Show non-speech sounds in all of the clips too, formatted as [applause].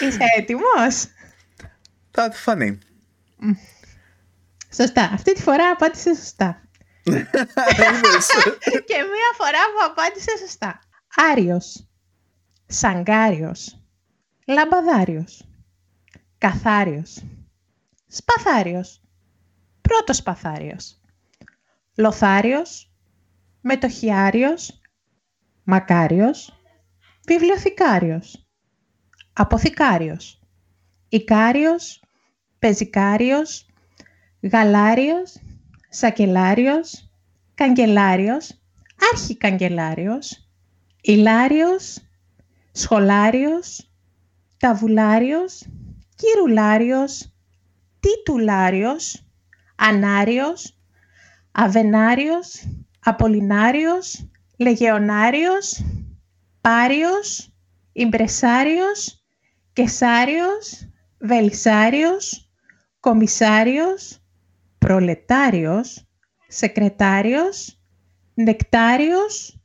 Είσαι έτοιμος; Θα φανεί. Σωστά. Αυτή τη φορά απάντησε σωστά. [laughs] και μία φορά που απάντησε σωστά. Άριος. Σαγκάριος. Λαμπαδάριος. Καθάριος. Σπαθάριος. Πρώτος σπαθάριος. Λοθάριος. Μετοχιάριος. Μακάριος. Βιβλιοθηκάριος. Αποθηκάριος. Ικάριος. Πεζικάριος. Γαλάριος. Σακελάριος. Καγκελάριος. Αρχικαγκελάριος. Ηλάριος. Σχολάριος. Ταβουλάριος. Κυρουλάριος. Τίτουλάριος. Ανάριος. Αβενάριος. Απολινάριος. Λεγεωνάριος. Πάριος. Ιμπρεσάριος. Κεσάριος. Βελισάριος. Κομισάριος. Προλετάριος. Σεκρετάριος. Νεκτάριος.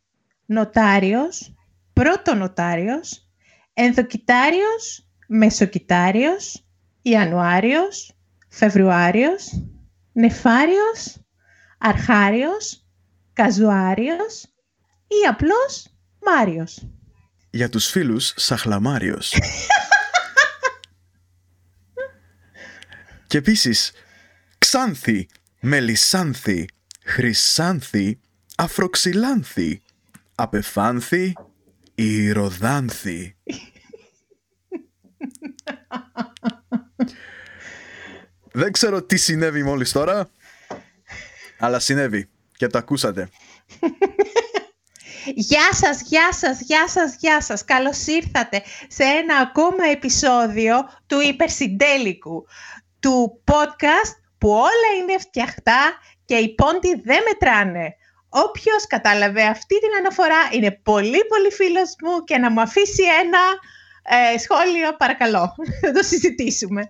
Νοτάριος. Πρωτονοτάριος. Ενδοκιτάριος. Μεσοκιτάριος. Ιανουάριος. Φεβρουάριος. Νεφάριος. Αρχάριος. Καζουάριος. Ή απλώς Μάριος. Για τους φίλους Σαχλαμάριος. [laughs] και επίσης Ξάνθη, Μελισάνθη, Χρυσάνθη, Αφροξυλάνθη, Απεφάνθη, Ηροδάνθη. Δεν ξέρω τι συνέβη μόλις τώρα, αλλά συνέβη και το ακούσατε. Γεια σας, γεια σας, γεια σας, γεια σας. Καλώς ήρθατε σε ένα ακόμα επεισόδιο του υπερσυντέλικου, του podcast που όλα είναι φτιαχτά και οι πόντι δεν μετράνε. Όποιος κατάλαβε αυτή την αναφορά είναι πολύ πολύ φίλος μου και να μου αφήσει ένα ε, σχόλιο παρακαλώ. [laughs] Θα το συζητήσουμε.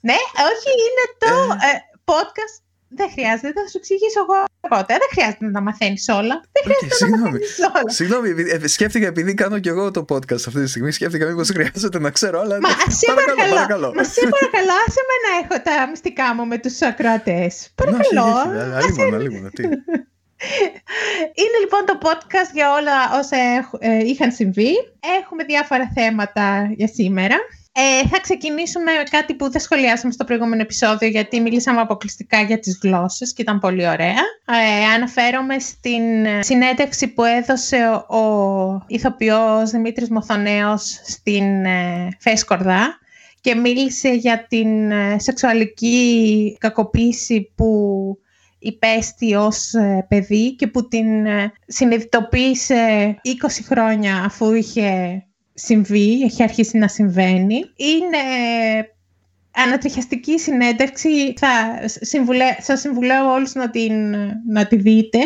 Ναι, όχι, είναι το ε, podcast δεν χρειάζεται, θα σου εξηγήσω εγώ αργότερα. Δεν χρειάζεται να τα μαθαίνεις όλα. Δεν χρειάζεται okay, να τα μαθαίνεις όλα. Συγγνώμη, ε, σκέφτηκα επειδή κάνω και εγώ το podcast αυτή τη στιγμή, σκέφτηκα μήπως χρειάζεται να ξέρω, αλλά. Μα σε παρακαλώ. παρακαλώ. Μα σε παρακαλώ, άσε με να έχω τα μυστικά μου με τους ακροατές. Παρακαλώ. Αλίμονα, τι. [laughs] Είναι λοιπόν το podcast για όλα όσα ε, είχαν συμβεί. Έχουμε διάφορα θέματα για σήμερα. Ε, θα ξεκινήσουμε με κάτι που δεν σχολιάσαμε στο προηγούμενο επεισόδιο γιατί μιλήσαμε αποκλειστικά για τις γλώσσες και ήταν πολύ ωραία. Ε, αναφέρομαι στην συνέντευξη που έδωσε ο ηθοποιός Δημήτρης Μοθονέος στην ε, Φέσκορδα και μίλησε για την ε, σεξουαλική κακοποίηση που υπέστη ως ε, παιδί και που την συνειδητοποίησε 20 χρόνια αφού είχε συμβεί, έχει αρχίσει να συμβαίνει. Είναι ανατριχιαστική συνέντευξη. Θα συμβουλέ, σας συμβουλεύω όλους να, την, να τη δείτε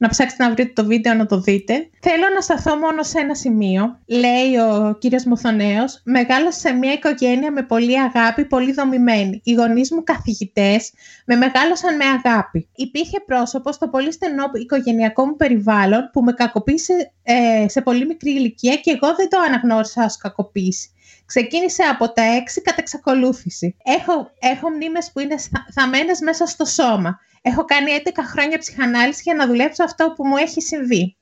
να ψάξετε να βρείτε το βίντεο να το δείτε. Θέλω να σταθώ μόνο σε ένα σημείο. Λέει ο κύριος Μουθονέος, μεγάλωσα σε μια οικογένεια με πολύ αγάπη, πολύ δομημένη. Οι γονείς μου καθηγητές με μεγάλωσαν με αγάπη. Υπήρχε πρόσωπος στο πολύ στενό οικογενειακό μου περιβάλλον που με κακοποίησε ε, σε πολύ μικρή ηλικία και εγώ δεν το αναγνώρισα ως κακοποίηση. Ξεκίνησε από τα έξι κατά εξακολούθηση. Έχω, έχω μνήμες που είναι θαμένες μέσα στο σώμα. Έχω κάνει 11 χρόνια ψυχανάλυση για να δουλέψω αυτό που μου έχει συμβεί.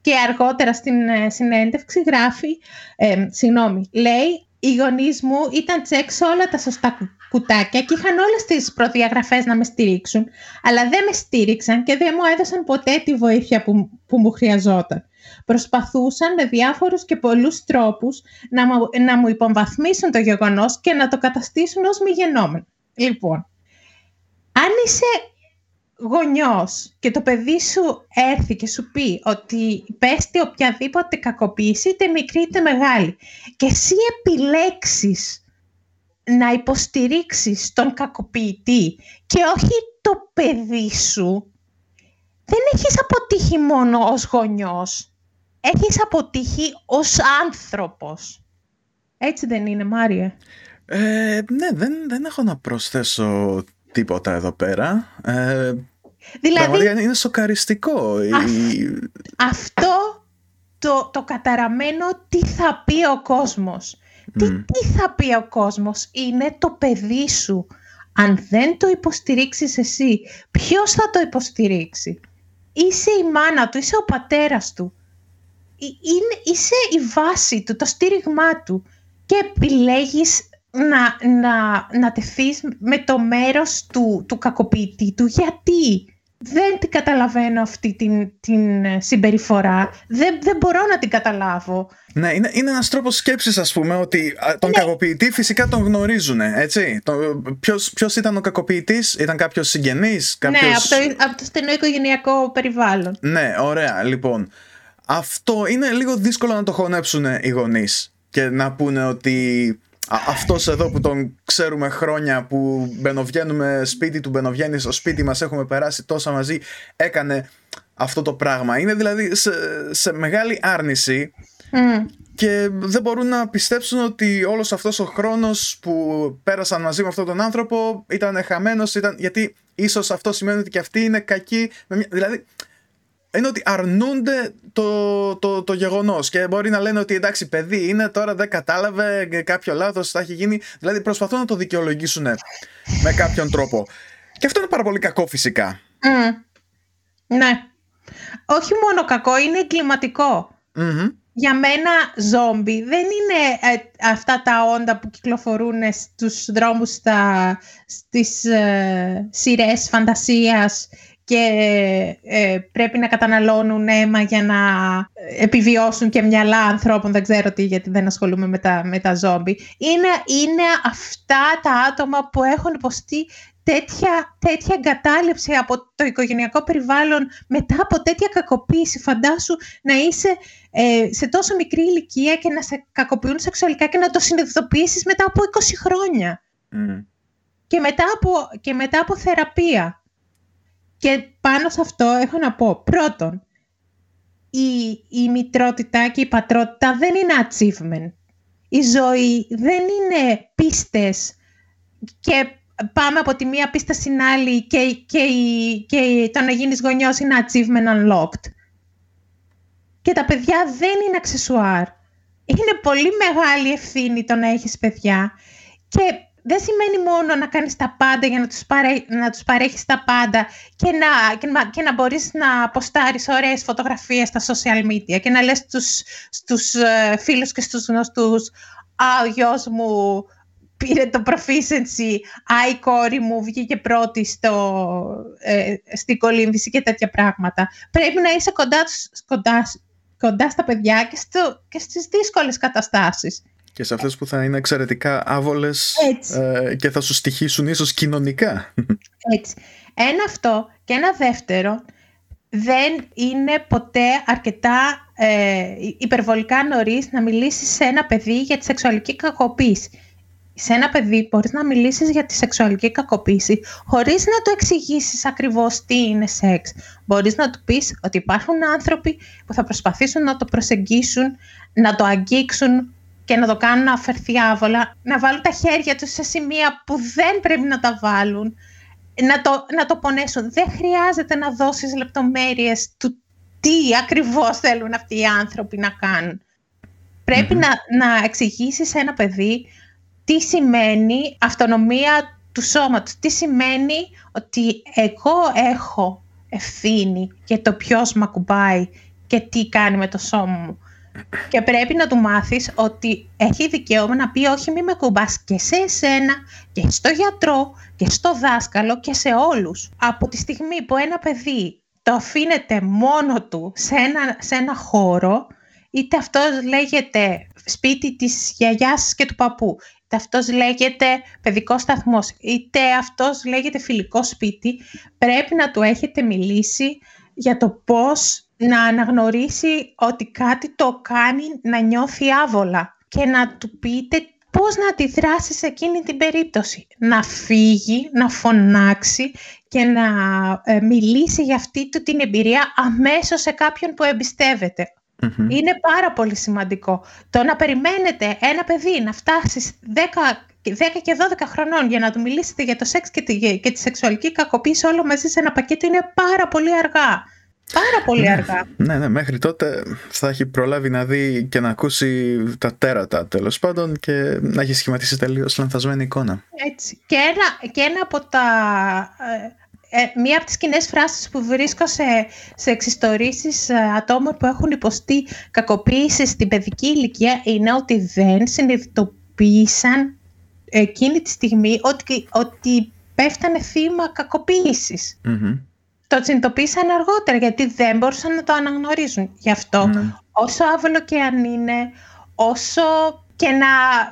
Και αργότερα στην ε, συνέντευξη γράφει, ε, συγγνώμη, λέει οι γονείς μου ήταν τσεκ σε όλα τα σωστά κουτάκια και είχαν όλες τις προδιαγραφές να με στηρίξουν, αλλά δεν με στήριξαν και δεν μου έδωσαν ποτέ τη βοήθεια που, που μου χρειαζόταν. Προσπαθούσαν με διάφορους και πολλούς τρόπους να, να μου υποβαθμίσουν το γεγονός και να το καταστήσουν ως μη γενόμενο. Λοιπόν, αν είσαι γονιός και το παιδί σου έρθει και σου πει ότι πέστη οποιαδήποτε κακοποίηση, είτε μικρή είτε μεγάλη, και εσύ επιλέξεις να υποστηρίξεις τον κακοποιητή και όχι το παιδί σου, δεν έχεις αποτύχει μόνο ως γονιός. Έχεις αποτύχει ως άνθρωπος. Έτσι δεν είναι, Μάριε; Ε, ναι, δεν, δεν έχω να προσθέσω τίποτα εδώ πέρα. Ε, δηλαδή, είναι σοκαριστικό. Αυτό το, το καταραμένο τι θα πει ο κόσμος. Τι, τι θα πει ο κόσμος, είναι το παιδί σου. Αν δεν το υποστηρίξεις εσύ, ποιος θα το υποστηρίξει; Είσαι η μάνα του, είσαι ο πατέρας του. Είναι, είσαι η βάση του, το στήριγμά του. Και επιλέγεις να, να, να τεθείς με το μέρος του, του κακοποιητή του. Γιατί; Δεν την καταλαβαίνω αυτή την, την συμπεριφορά. Δεν, δεν μπορώ να την καταλάβω. Ναι, είναι, είναι ένας τρόπος σκέψης ας πούμε ότι τον ναι. κακοποιητή φυσικά τον γνωρίζουν, έτσι. Το, ποιος, ποιος ήταν ο κακοποιητής, ήταν κάποιος συγγενής, ναι, κάποιος... Ναι, από το, από το στενό οικογενειακό περιβάλλον. Ναι, ωραία, λοιπόν. Αυτό είναι λίγο δύσκολο να το χωνέψουν οι γονείς και να πούνε ότι αυτός εδώ που τον ξέρουμε χρόνια που μπαινοβγαίνουμε σπίτι του, μπαινοβγαίνει στο σπίτι μας, έχουμε περάσει τόσα μαζί, έκανε αυτό το πράγμα. Είναι δηλαδή σε, μεγάλη άρνηση και δεν μπορούν να πιστέψουν ότι όλος αυτός ο χρόνος που πέρασαν μαζί με αυτόν τον άνθρωπο ήταν χαμένος, ήταν, γιατί ίσως αυτό σημαίνει ότι και αυτοί είναι κακοί. Δηλαδή είναι ότι αρνούνται το, το, το γεγονός και μπορεί να λένε ότι εντάξει, παιδί είναι τώρα, δεν κατάλαβε κάποιο λάθος, θα έχει γίνει. Δηλαδή προσπαθούν να το δικαιολογήσουν με κάποιον τρόπο. Και αυτό είναι πάρα πολύ κακό φυσικά. Ναι. Όχι μόνο κακό, είναι Για μένα ζόμπι δεν είναι ε, αυτά τα όντα που κυκλοφορούν στους δρόμους στα, στις ε, σειρές φαντασίας και ε, πρέπει να καταναλώνουν αίμα για να επιβιώσουν και μυαλά ανθρώπων, δεν ξέρω τι γιατί δεν ασχολούμαι με τα, με τα ζόμπι. Είναι, είναι αυτά τα άτομα που έχουν υποστεί τέτοια, τέτοια εγκατάλειψη από το οικογενειακό περιβάλλον μετά από τέτοια κακοποίηση. Φαντάσου να είσαι ε, σε τόσο μικρή ηλικία και να σε κακοποιούν σεξουαλικά και να το συνειδητοποιήσεις μετά από 20 χρόνια. Και, μετά από, και μετά από θεραπεία. Και πάνω σε αυτό έχω να πω, πρώτον, η, η μητρότητα και η πατρότητα δεν είναι achievement. Η ζωή δεν είναι πίστες και πάμε από τη μία πίστα στην άλλη και, και, και το να γίνεις γονιός είναι achievement unlocked. Και τα παιδιά δεν είναι αξεσουάρ. Είναι πολύ μεγάλη ευθύνη το να έχεις παιδιά και δεν σημαίνει μόνο να κάνεις τα πάντα για να τους, παρέ, να τους παρέχεις τα πάντα και να, και, να, και να μπορείς να αποστάρεις ωραίες φωτογραφίες στα social media και να λες στους, στους ε, φίλους και στους γνωστούς «Α, ο γιος μου πήρε το proficiency, «Α, η κόρη μου βγήκε πρώτη στο, ε, στην κολύμβηση» και τέτοια πράγματα. Πρέπει να είσαι κοντά, κοντά, κοντά στα παιδιά και, στο, και στις δύσκολες καταστάσεις και σε αυτές που θα είναι εξαιρετικά άβολες ε, και θα σου στοιχήσουν ίσως κοινωνικά. Έτσι. Ένα αυτό και ένα δεύτερο δεν είναι ποτέ αρκετά ε, υπερβολικά νωρίς να μιλήσεις σε ένα παιδί για τη σεξουαλική κακοποίηση. Σε ένα παιδί μπορείς να μιλήσεις για τη σεξουαλική κακοποίηση χωρίς να το εξηγήσεις ακριβώς τι είναι σεξ. Μπορείς να του πεις ότι υπάρχουν άνθρωποι που θα προσπαθήσουν να το προσεγγίσουν, να το αγγίξουν και να το κάνουν να αφαιρθεί άβολα, να βάλουν τα χέρια τους σε σημεία που δεν πρέπει να τα βάλουν, να το, να το πονέσουν. Δεν χρειάζεται να δώσεις λεπτομέρειες του τι ακριβώς θέλουν αυτοί οι άνθρωποι να κάνουν. να, να εξηγήσεις σε ένα παιδί τι σημαίνει αυτονομία του σώματος, τι σημαίνει ότι εγώ έχω ευθύνη για το ποιος με ακουμπάει και τι κάνει με το σώμα μου. Και πρέπει να του μάθεις ότι έχει δικαίωμα να πει όχι μη με κουμπάς και σε εσένα και στο γιατρό και στο δάσκαλο και σε όλους. Από τη στιγμή που ένα παιδί το αφήνεται μόνο του σε ένα, σε ένα χώρο, είτε αυτός λέγεται σπίτι της γιαγιάς και του παππού, είτε αυτός λέγεται παιδικό σταθμός, είτε αυτός λέγεται φιλικό σπίτι, πρέπει να του έχετε μιλήσει για το πώς να αναγνωρίσει ότι κάτι το κάνει να νιώθει άβολα και να του πείτε πώς να αντιδράσει σε εκείνη την περίπτωση. Να φύγει, να φωνάξει και να ε, μιλήσει για αυτή του την εμπειρία αμέσως σε κάποιον που εμπιστευεται Είναι πάρα πολύ σημαντικό. Το να περιμένετε ένα παιδί να φτάσει 10 10 και 12 χρονών για να του μιλήσετε για το σεξ και τη, και τη σεξουαλική κακοποίηση όλο μαζί σε ένα πακέτο είναι πάρα πολύ αργά. Πάρα πολύ αργά. Ναι, ναι, μέχρι τότε θα έχει προλάβει να δει και να ακούσει τα τέρατα τέλος πάντων και να έχει σχηματίσει τελείως λανθασμένη εικόνα. Έτσι. Και ένα, και ένα από τα. Ε, ε μία από τις κοινές φράσεις που βρίσκω σε, σε εξιστορήσεις ε, ατόμων που έχουν υποστεί κακοποίησης στην παιδική ηλικία είναι ότι δεν συνειδητοποίησαν εκείνη τη στιγμή ότι, ότι πέφτανε θύμα κακοποίησης. Mm-hmm το συνειδητοποίησαν αργότερα γιατί δεν μπορούσαν να το αναγνωρίζουν. Γι' αυτό ναι. όσο άβολο και αν είναι, όσο και να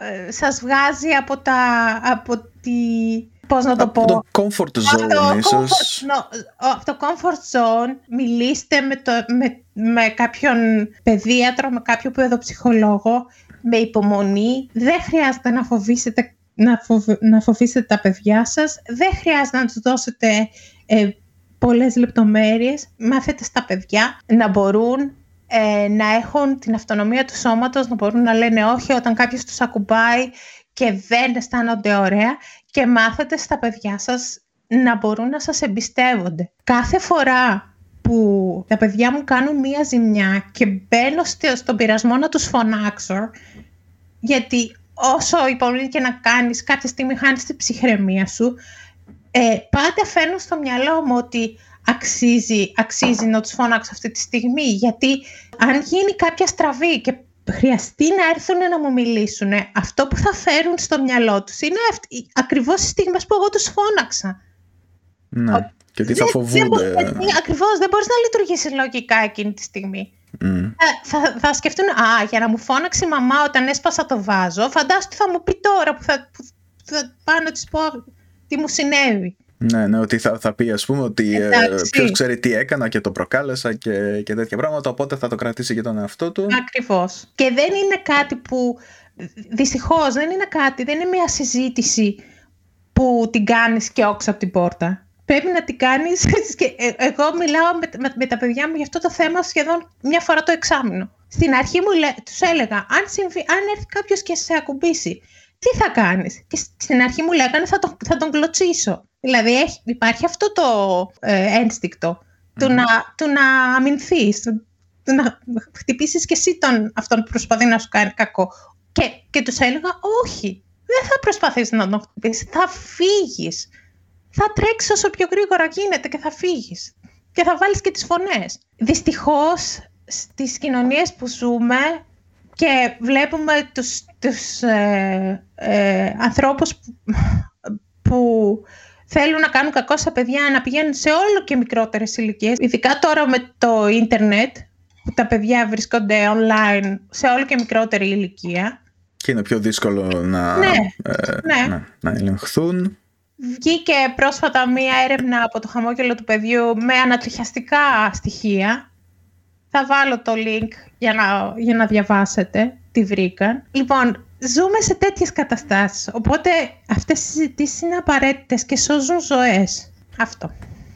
ε, σας βγάζει από τα... Από τη, πώς να το από πω. το comfort zone από ίσως. από το comfort zone μιλήστε με, το, με, με κάποιον παιδίατρο, με κάποιο παιδοψυχολόγο, με υπομονή. Δεν χρειάζεται να φοβήσετε να, να φοβήσετε τα παιδιά σας. Δεν χρειάζεται να τους δώσετε ε, πολλές λεπτομέρειες, μάθετε στα παιδιά να μπορούν ε, να έχουν την αυτονομία του σώματος, να μπορούν να λένε όχι όταν κάποιος τους ακουμπάει και δεν αισθάνονται ωραία και μάθετε στα παιδιά σας να μπορούν να σας εμπιστεύονται. Κάθε φορά που τα παιδιά μου κάνουν μία ζημιά και μπαίνω στον πειρασμό να τους φωνάξω, γιατί όσο υπομονή και να κάνεις, κάποια στιγμή χάνεις την ψυχραιμία σου, ε, πάντα φέρνω στο μυαλό μου ότι αξίζει, αξίζει να τους φώναξω αυτή τη στιγμή. Γιατί αν γίνει κάποια στραβή και χρειαστεί να έρθουν να μου μιλήσουν, αυτό που θα φέρουν στο μυαλό τους είναι αυτη, ακριβώς οι στιγμές που εγώ τους φώναξα. Ναι. Και τι θα φοβούνται. Δεν, ακριβώς, δεν μπορείς να λειτουργήσεις λογικά εκείνη τη στιγμή. Mm. Θα, θα, σκεφτούν, α, για να μου φώναξε η μαμά όταν έσπασα το βάζο, φαντάσου τι θα μου πει τώρα που θα, που θα πάω να της πω τι μου συνέβη. Ναι, ναι, ότι θα, θα πει ας πούμε ότι ε, ποιος ξέρει τι έκανα και το προκάλεσα και, και τέτοια πράγματα, οπότε θα το κρατήσει για τον εαυτό του. Ακριβώς. Και δεν είναι κάτι που, δυστυχώς δεν είναι κάτι, δεν είναι μια συζήτηση που την κάνεις και όξω από την πόρτα. Πρέπει να την κάνεις, [laughs] και ε, εγώ μιλάω με, με, τα παιδιά μου για αυτό το θέμα σχεδόν μια φορά το εξάμεινο. Στην αρχή μου τους έλεγα, αν, συμβεί, αν έρθει κάποιος και σε ακουμπήσει, τι θα κάνεις; Και στην αρχή μου λέγανε θα τον, θα τον κλωτσίσω. Δηλαδή έχει, υπάρχει αυτό το ε, ένστικτο του, να, του να αμυνθείς, του, να χτυπήσεις και εσύ τον, αυτόν που προσπαθεί να σου κάνει κακό. Και, και τους έλεγα όχι, δεν θα προσπαθείς να τον χτυπήσεις, θα φύγεις. Θα τρέξεις όσο πιο γρήγορα γίνεται και θα φύγεις. Και θα βάλεις και τις φωνές. Δυστυχώς στις κοινωνίες που ζούμε και βλέπουμε τους, τους ε, ε, ανθρώπους που, που θέλουν να κάνουν κακό στα παιδιά να πηγαίνουν σε όλο και μικρότερες ηλικίες. Ειδικά τώρα με το ίντερνετ που τα παιδιά βρίσκονται online σε όλο και μικρότερη ηλικία. Και είναι πιο δύσκολο να, ναι, ε, ναι. να, να ελεγχθούν. Βγήκε πρόσφατα μία έρευνα από το χαμόγελο του παιδιού με ανατριχιαστικά στοιχεία. Θα βάλω το link για να, για να διαβάσετε τι βρήκαν. Λοιπόν, ζούμε σε τέτοιες καταστάσεις, οπότε αυτές οι συζητήσεις είναι απαραίτητες και σώζουν ζωές. Αυτό.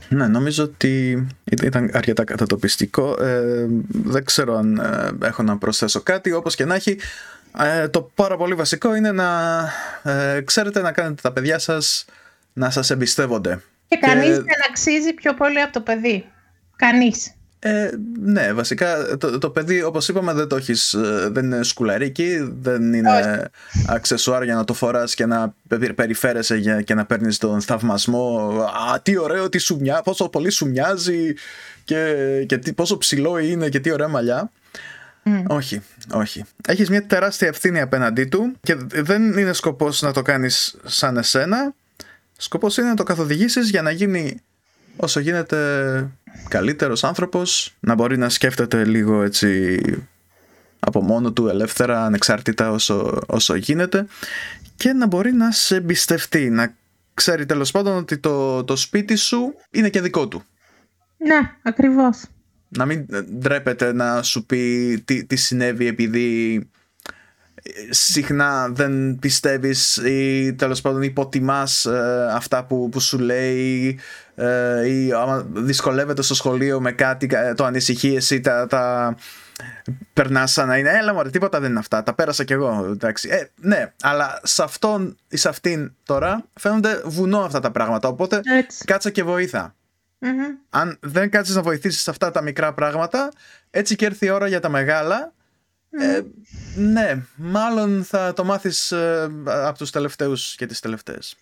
Ναι, νομίζω ότι ήταν αρκετά κατατοπιστικό. Ε, δεν ξέρω αν ε, έχω να προσθέσω κάτι. Όπως και να έχει, ε, το πάρα πολύ βασικό είναι να ε, ξέρετε να κάνετε τα παιδιά σας να σας εμπιστεύονται. Και κανείς δεν αξίζει πιο πολύ από το παιδί. Κανείς. Ε, ναι, βασικά το, το παιδί όπως είπαμε δεν το έχεις, ε, δεν είναι σκουλαρίκι, δεν είναι αξεσουάρ για να το φοράς και να περιφέρεσαι για, και να παίρνεις τον θαυμασμό «Α, τι ωραίο, τι σου μοιάζει, πόσο πολύ σου μοιάζει και, και τι, πόσο ψηλό είναι και τι ωραία μαλλιά». Όχι, όχι. Έχεις μια τεράστια ευθύνη απέναντί του και δεν είναι σκοπός να το κάνεις σαν εσένα. Σκοπός είναι να το καθοδηγήσεις για να γίνει όσο γίνεται καλύτερος άνθρωπος, να μπορεί να σκέφτεται λίγο έτσι από μόνο του ελεύθερα, ανεξάρτητα όσο, όσο γίνεται και να μπορεί να σε εμπιστευτεί, να ξέρει τέλος πάντων ότι το, το σπίτι σου είναι και δικό του. Ναι, ακριβώς. Να μην ντρέπεται να σου πει τι, τι συνέβη επειδή συχνά δεν πιστεύεις ή τέλος πάντων υποτιμάς ε, αυτά που, που σου λέει ε, ή άμα δυσκολεύεται στο σχολείο με κάτι ε, το ανησυχείς εσύ τα, τα περνάς σαν να είναι έλα μωρέ τίποτα δεν είναι αυτά τα πέρασα κι εγώ εντάξει. Ε, ναι αλλά σε αυτόν ή σε αυτήν τώρα φαίνονται βουνό αυτά τα πράγματα οπότε Έτσι. κάτσε και βοήθα Αν δεν κάτσεις να βοηθήσεις αυτά τα μικρά πράγματα, έτσι και έρθει η ώρα για τα μεγάλα, ε, ναι, μάλλον θα το μάθεις ε, από τους τελευταίους και τις τελευταίες.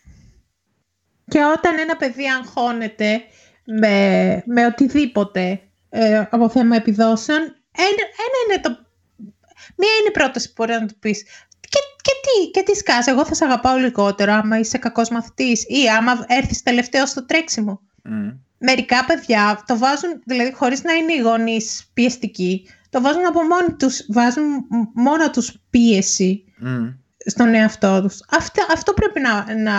Και όταν ένα παιδί αγχώνεται με, με οτιδήποτε ε, από θέμα επιδόσεων, ένα, είναι το... Μία είναι η πρόταση που μπορεί να του πεις και, και τι, και τι σκάς, εγώ θα σε αγαπάω λιγότερο άμα είσαι κακός μαθητής ή άμα έρθεις τελευταίος στο τρέξιμο. Μερικά παιδιά το βάζουν, δηλαδή χωρίς να είναι οι γονείς πιεστικοί, το βάζουν από μόνοι τους, βάζουν μόνο τους πίεση στον εαυτό τους. Αυτό, αυτό πρέπει να, να,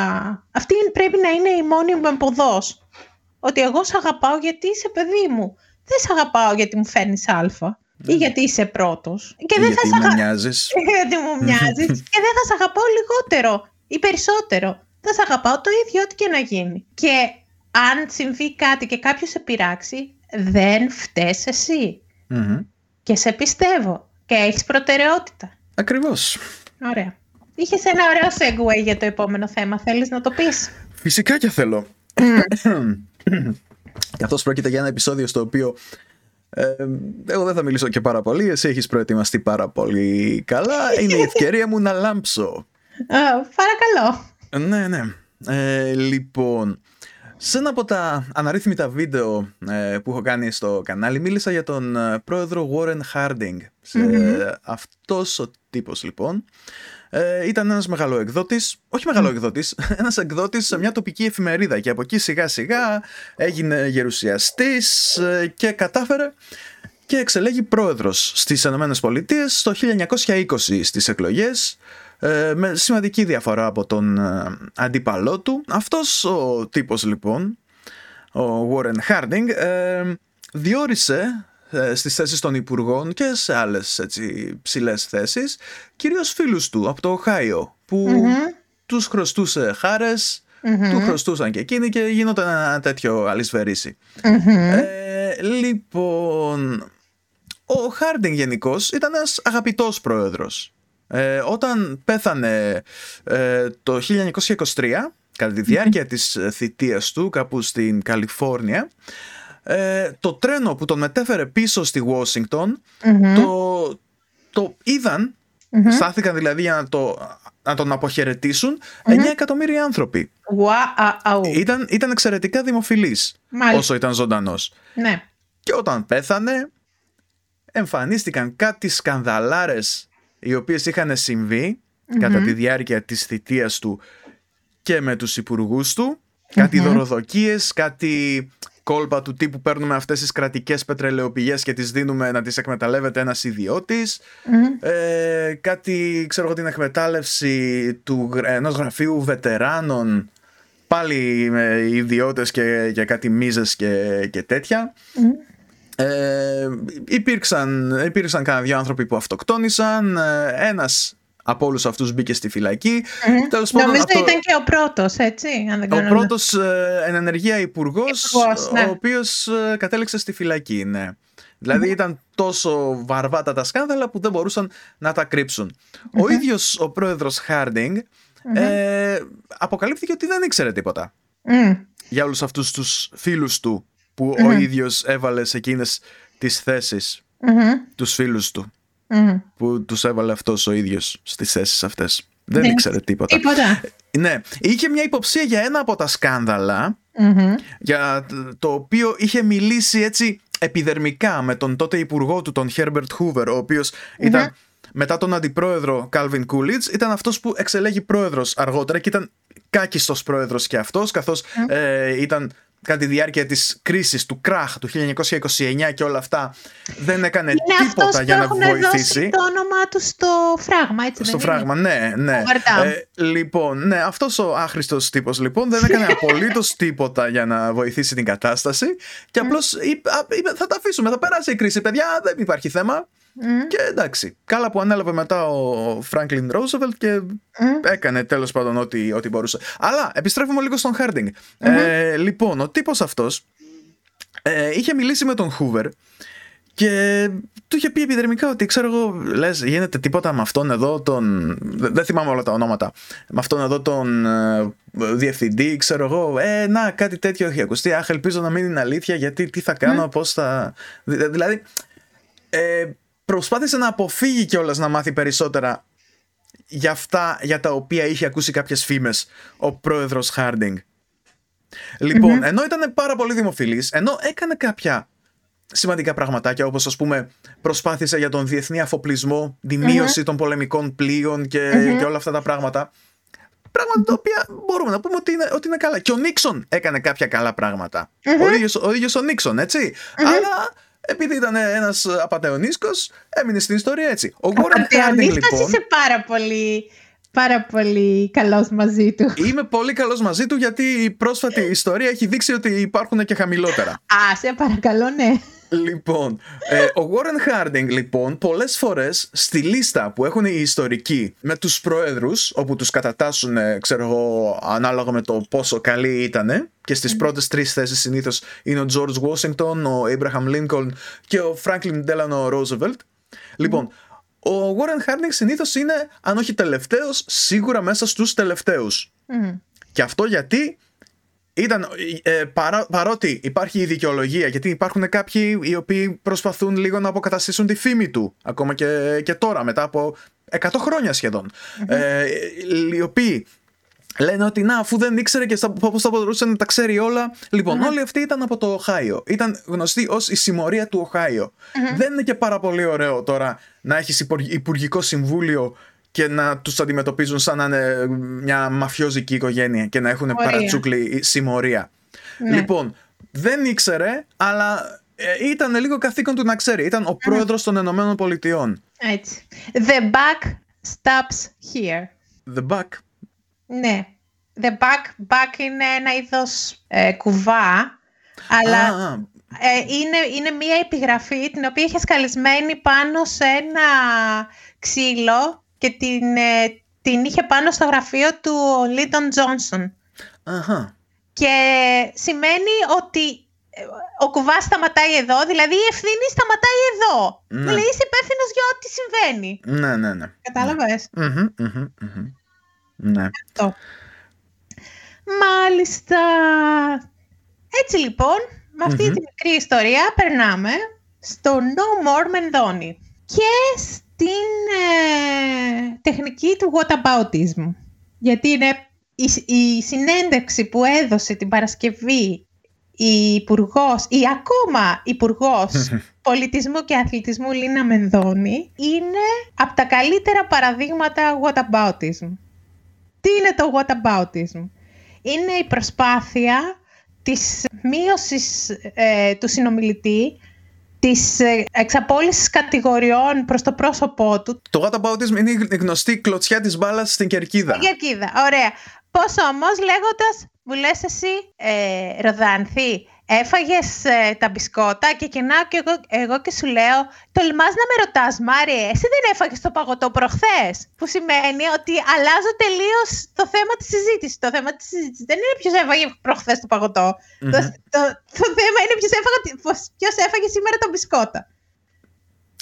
αυτή πρέπει να είναι η μόνη μου εμποδός. Ότι εγώ σε αγαπάω γιατί είσαι παιδί μου. Δεν σε αγαπάω γιατί μου φέρνεις αλφα ή γιατί είσαι πρώτος. Και δεν γιατί θα μου μοιάζεις. [laughs] γιατί μου μοιάζεις. και δεν θα σε αγαπάω λιγότερο ή περισσότερο. Θα σε αγαπάω το ίδιο ό,τι και να γίνει. Και αν συμβεί κάτι και κάποιος σε πειράξει, δεν φταίς εσύ. Και σε πιστεύω. Και έχεις προτεραιότητα. Ακριβώς. Ωραία. Είχες ένα ωραίο segue για το επόμενο θέμα. Θέλεις να το πεις; Φυσικά και θέλω. Καθώ πρόκειται για ένα επεισόδιο στο οποίο ε, εγώ δεν θα μιλήσω και πάρα πολύ. Εσύ έχεις προετοιμαστεί πάρα πολύ καλά. Είναι η [laughs] ευκαιρία μου να λάμψω. παρακαλώ. Ναι, ναι. Ε, λοιπόν, σε ένα από τα αναρρύθμιτα βίντεο ε, που έχω κάνει στο κανάλι μίλησα για τον ε, πρόεδρο Warren Harding. Σε, Αυτός ο τύπος λοιπόν ε, ήταν ένας μεγαλοεκδότης, όχι μεγαλοεκδότης, [laughs] ένας εκδότης σε μια τοπική εφημερίδα. Και από εκεί σιγά σιγά έγινε γερουσιαστής ε, και κατάφερε και εξελέγει πρόεδρος στις ΗΠΑ το 1920 στις εκλογές. ε, με σημαντική διαφορά από τον ε, αντίπαλό του. Αυτός ο τύπος λοιπόν, ο Warren Harding, ε, διόρισε στις θέσεις των υπουργών και σε άλλες έτσι, ψηλές θέσεις κυρίως φίλους του από το Οχάιο που mm τους χρωστούσε χαρες του χρωστούσαν και εκείνοι και γίνονταν ένα τέτοιο αλυσβερίσι. Ε, λοιπόν, ο Χάρντινγκ γενικώς ήταν ένας αγαπητός πρόεδρος. Ε, όταν πέθανε ε, το 1923, κατά τη διάρκεια της θητείας του κάπου στην Καλιφόρνια, ε, το τρένο που τον μετέφερε πίσω στη Washington το, το είδαν, στάθηκαν δηλαδή για να, το, να τον αποχαιρετήσουν 9 εκατομμύρια άνθρωποι. Wow. Ήταν, ήταν εξαιρετικά δημοφιλής όσο ήταν ζωντανός. Ναι. Και όταν πέθανε εμφανίστηκαν κάτι σκανδαλάρες οι οποίες είχαν κατά τη διάρκεια της θητείας του και με τους υπουργούς του, κάτι δωροδοκίες, κάτι κόλπα του τύπου παίρνουμε αυτές τις κρατικές πετρελαιοπηγές και τις δίνουμε να τις εκμεταλλεύεται ένας ε, κάτι ξέρω εγώ την εκμετάλλευση του, ενός γραφείου βετεράνων πάλι με ιδιώτες και, και κάτι μίζες και, και τέτοια ε, υπήρξαν, υπήρξαν κανένα δύο άνθρωποι που αυτοκτόνησαν. Ε, ένας από όλους αυτούς μπήκε στη φυλακή. Mm-hmm. Νομίζω αυτό... ήταν και ο πρώτος, έτσι. Αν δεν ο πρώτος ε, εν ενεργεία υπουργός, ναι. ο οποίος ε, κατέληξε στη φυλακή, ναι. δηλαδη ήταν τόσο βαρβάτα τα σκάνδαλα που δεν μπορούσαν να τα κρύψουν. Ο ίδιος ο πρόεδρος Χάρντινγκ ε, αποκαλύφθηκε ότι δεν ήξερε τίποτα για όλους αυτούς τους φίλους του που ο ίδιος έβαλε σε εκείνες τις θέσεις τους φίλους του. Που τους έβαλε αυτός ο ίδιος στις θέσεις αυτές. Δεν ναι. ήξερε τίποτα. τίποτα. Ναι, είχε μια υποψία για ένα από τα σκάνδαλα για το οποίο είχε μιλήσει έτσι επιδερμικά με τον τότε υπουργό του τον Herbert Hoover ο οποίος ήταν μετά τον αντιπρόεδρο Calvin Coolidge ήταν αυτός που εξελέγει πρόεδρος αργότερα και ήταν κάκιστος πρόεδρος και αυτός καθώς ε, ήταν κατά τη διάρκεια της κρίσης του κράχ του 1929 και όλα αυτά δεν έκανε είναι τίποτα για να βοηθήσει. Δώσει το όνομά τους στο φράγμα, έτσι Στο φράγμα, ναι, ναι. Ε, λοιπόν, ναι, αυτός ο άχρηστος τύπος λοιπόν δεν έκανε [laughs] απολύτως τίποτα για να βοηθήσει την κατάσταση και απλώς είπε, θα τα αφήσουμε, θα περάσει η κρίση, παιδιά, δεν υπάρχει θέμα. Και εντάξει, καλά που ανέλαβε μετά ο Φράγκλιν Ρόζεβελτ και έκανε τέλος πάντων ό,τι, ό,τι μπορούσε. Αλλά επιστρέφουμε λίγο στον Χάρντινγκ. Ε, λοιπόν, ο τύπος αυτός ε, είχε μιλήσει με τον Χούβερ και του είχε πει επιδερμικά ότι ξέρω εγώ, λες, γίνεται τίποτα με αυτόν εδώ τον. Δεν θυμάμαι όλα τα ονόματα. Με αυτόν εδώ τον. Ε, διευθυντή, ξέρω εγώ. Ε, να, κάτι τέτοιο έχει ακουστεί. Αχ, ελπίζω να μην είναι αλήθεια, γιατί τι θα κάνω, mm. πώς θα. Δηλαδή. Ε, προσπάθησε να αποφύγει κιόλας να μάθει περισσότερα για αυτά για τα οποία είχε ακούσει κάποιες φήμες ο πρόεδρος Χάρντινγκ. Λοιπόν, ενώ ήταν πάρα πολύ δημοφιλής, ενώ έκανε κάποια σημαντικά πραγματάκια όπως ας πούμε προσπάθησε για τον διεθνή αφοπλισμό, τη μειωση των πολεμικών πλοίων και, και όλα αυτά τα πράγματα. Πράγματα τα οποία μπορούμε να πούμε ότι είναι, ότι είναι καλά. Και ο Νίξον έκανε κάποια καλά Ο, ίδιος, ο ίδιος ο Νίξον, έτσι. Αλλά επειδή ήταν ένας απαταιωνίσκο, έμεινε στην ιστορία έτσι. Ο Γόρεν Χάρντινγκ λοιπόν. είσαι πάρα πολύ, πάρα πολύ καλός μαζί του. Είμαι πολύ καλός μαζί του γιατί η πρόσφατη ιστορία έχει δείξει ότι υπάρχουν και χαμηλότερα. Α, σε παρακαλώ, ναι. Λοιπόν, ε, ο Warren Harding λοιπόν πολλές φορές στη λίστα που έχουν οι ιστορικοί με τους προέδρους όπου τους κατατάσσουν ξέρω εγώ ανάλογα με το πόσο καλοί ήταν και στις mm. πρώτες τρεις θέσεις συνήθως είναι ο George Washington, ο Abraham Lincoln και ο Franklin Delano Roosevelt. Λοιπόν, ο Warren Harding συνήθως είναι αν όχι τελευταίος σίγουρα μέσα στους τελευταίους. Και αυτό γιατί ήταν, ε, παρά, παρότι υπάρχει η δικαιολογία, γιατί υπάρχουν κάποιοι οι οποίοι προσπαθούν λίγο να αποκαταστήσουν τη φήμη του, ακόμα και, και τώρα, μετά από 100 χρόνια ε, οι οποίοι λένε ότι να, αφού δεν ήξερε και πώς θα μπορούσε να τα ξέρει όλα. Λοιπόν, όλοι αυτοί ήταν από το Οχάιο. Ήταν γνωστοί ως η συμμορία του οχαιο Δεν είναι και πάρα πολύ ωραίο τώρα να έχεις υπουργικό συμβούλιο και να τους αντιμετωπίζουν σαν να είναι μια μαφιόζικη οικογένεια και να έχουν παρατσούκλι συμμορία. Ναι. Λοιπόν, δεν ήξερε, αλλά ε, ήταν λίγο καθήκον του να ξέρει. Ήταν ο πρόεδρος των Ενωμένων Πολιτειών. Έτσι. The buck stops here. The buck. Ναι. The buck, buck είναι ένα είδος ε, κουβά, αλλά ε, είναι, είναι μία επιγραφή την οποία είχες σκαλισμένη πάνω σε ένα ξύλο και την, ε, την είχε πάνω στο γραφείο του Λίτον Τζόνσον. Και σημαίνει ότι ε, ο κουβά σταματάει εδώ, δηλαδή η ευθύνη σταματάει εδώ. Ναι. Δηλαδή είσαι υπεύθυνος για ό,τι συμβαίνει. Ναι, ναι, ναι. Κατάλαβες; Ναι. Αυτό. Μάλιστα. Έτσι λοιπόν, με αυτη τη μικρή ιστορία περνάμε στο No More Mendoni. Και την ε, τεχνική του whataboutism. Γιατί είναι η, η συνέντευξη που έδωσε την Παρασκευή η υπουργός ή ακόμα υπουργός [laughs] πολιτισμού και αθλητισμού Λίνα Μενδώνη είναι από τα καλύτερα παραδείγματα whataboutism. Τι είναι το whataboutism? Είναι η προσπάθεια της μείωσης ε, του συνομιλητή της ε, εξαπόλυσης κατηγοριών προς το πρόσωπό του. Το whataboutism είναι η γνωστή κλωτσιά της μπάλας στην Κερκίδα. Στην Κερκίδα, ωραία. Πώς όμως λέγοντας, μου λες εσύ, ε, Ροδάνθη, Έφαγες ε, τα μπισκότα και κοινάω και εγώ, εγώ και σου λέω Τολμάς να με ρωτάς, Μάρι, εσύ δεν έφαγες το παγωτό προχθές. Που σημαίνει ότι αλλάζω τελείως το θέμα της συζήτησης. Το θέμα της συζήτησης δεν είναι ποιος έφαγε προχθές το παγωτο το, το, το, θέμα είναι ποιος έφαγε σήμερα τα μπισκότα.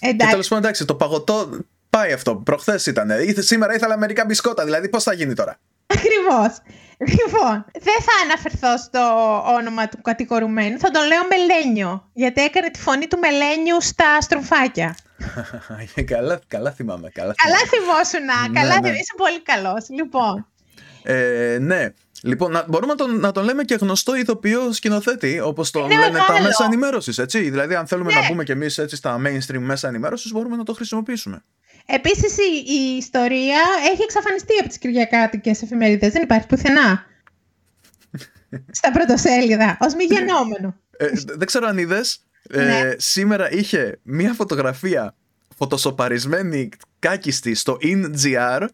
Εντάξει. Και τέλος πάντων, εντάξει, το παγωτό πάει αυτό. Προχθές ήταν. Σήμερα ήθελα μερικά μπισκότα. Δηλαδή, πώς θα γίνει τώρα; Ακριβώς. Λοιπόν, δεν θα αναφερθώ στο όνομα του κατηγορουμένου, θα τον λέω Μελένιο, γιατί έκανε τη φωνή του Μελένιου στα στροφάκια. [laughs] καλά, καλά θυμάμαι. Καλά, καλά θυμόσουνα, ναι, καλά ναι. είσαι πολύ καλός. Λοιπόν. Ε, ναι, Λοιπόν, να, μπορούμε να τον, να τον λέμε και γνωστό ηθοποιό σκηνοθέτη, όπως το λένε μεγάλο. τα μέσα ενημέρωσης. Δηλαδή, αν θέλουμε ναι. να μπούμε κι εμείς στα mainstream μέσα ενημέρωσης, μπορούμε να το χρησιμοποιήσουμε. Επίσης, η, η, ιστορία έχει εξαφανιστεί από τις Κυριακάτικες εφημερίδες. Δεν υπάρχει πουθενά. Στα πρωτοσέλιδα, ως μη γεννόμενο. Ε, δεν ξέρω αν είδες. Ε, ναι. σήμερα είχε μία φωτογραφία φωτοσοπαρισμένη κάκιστη στο InGR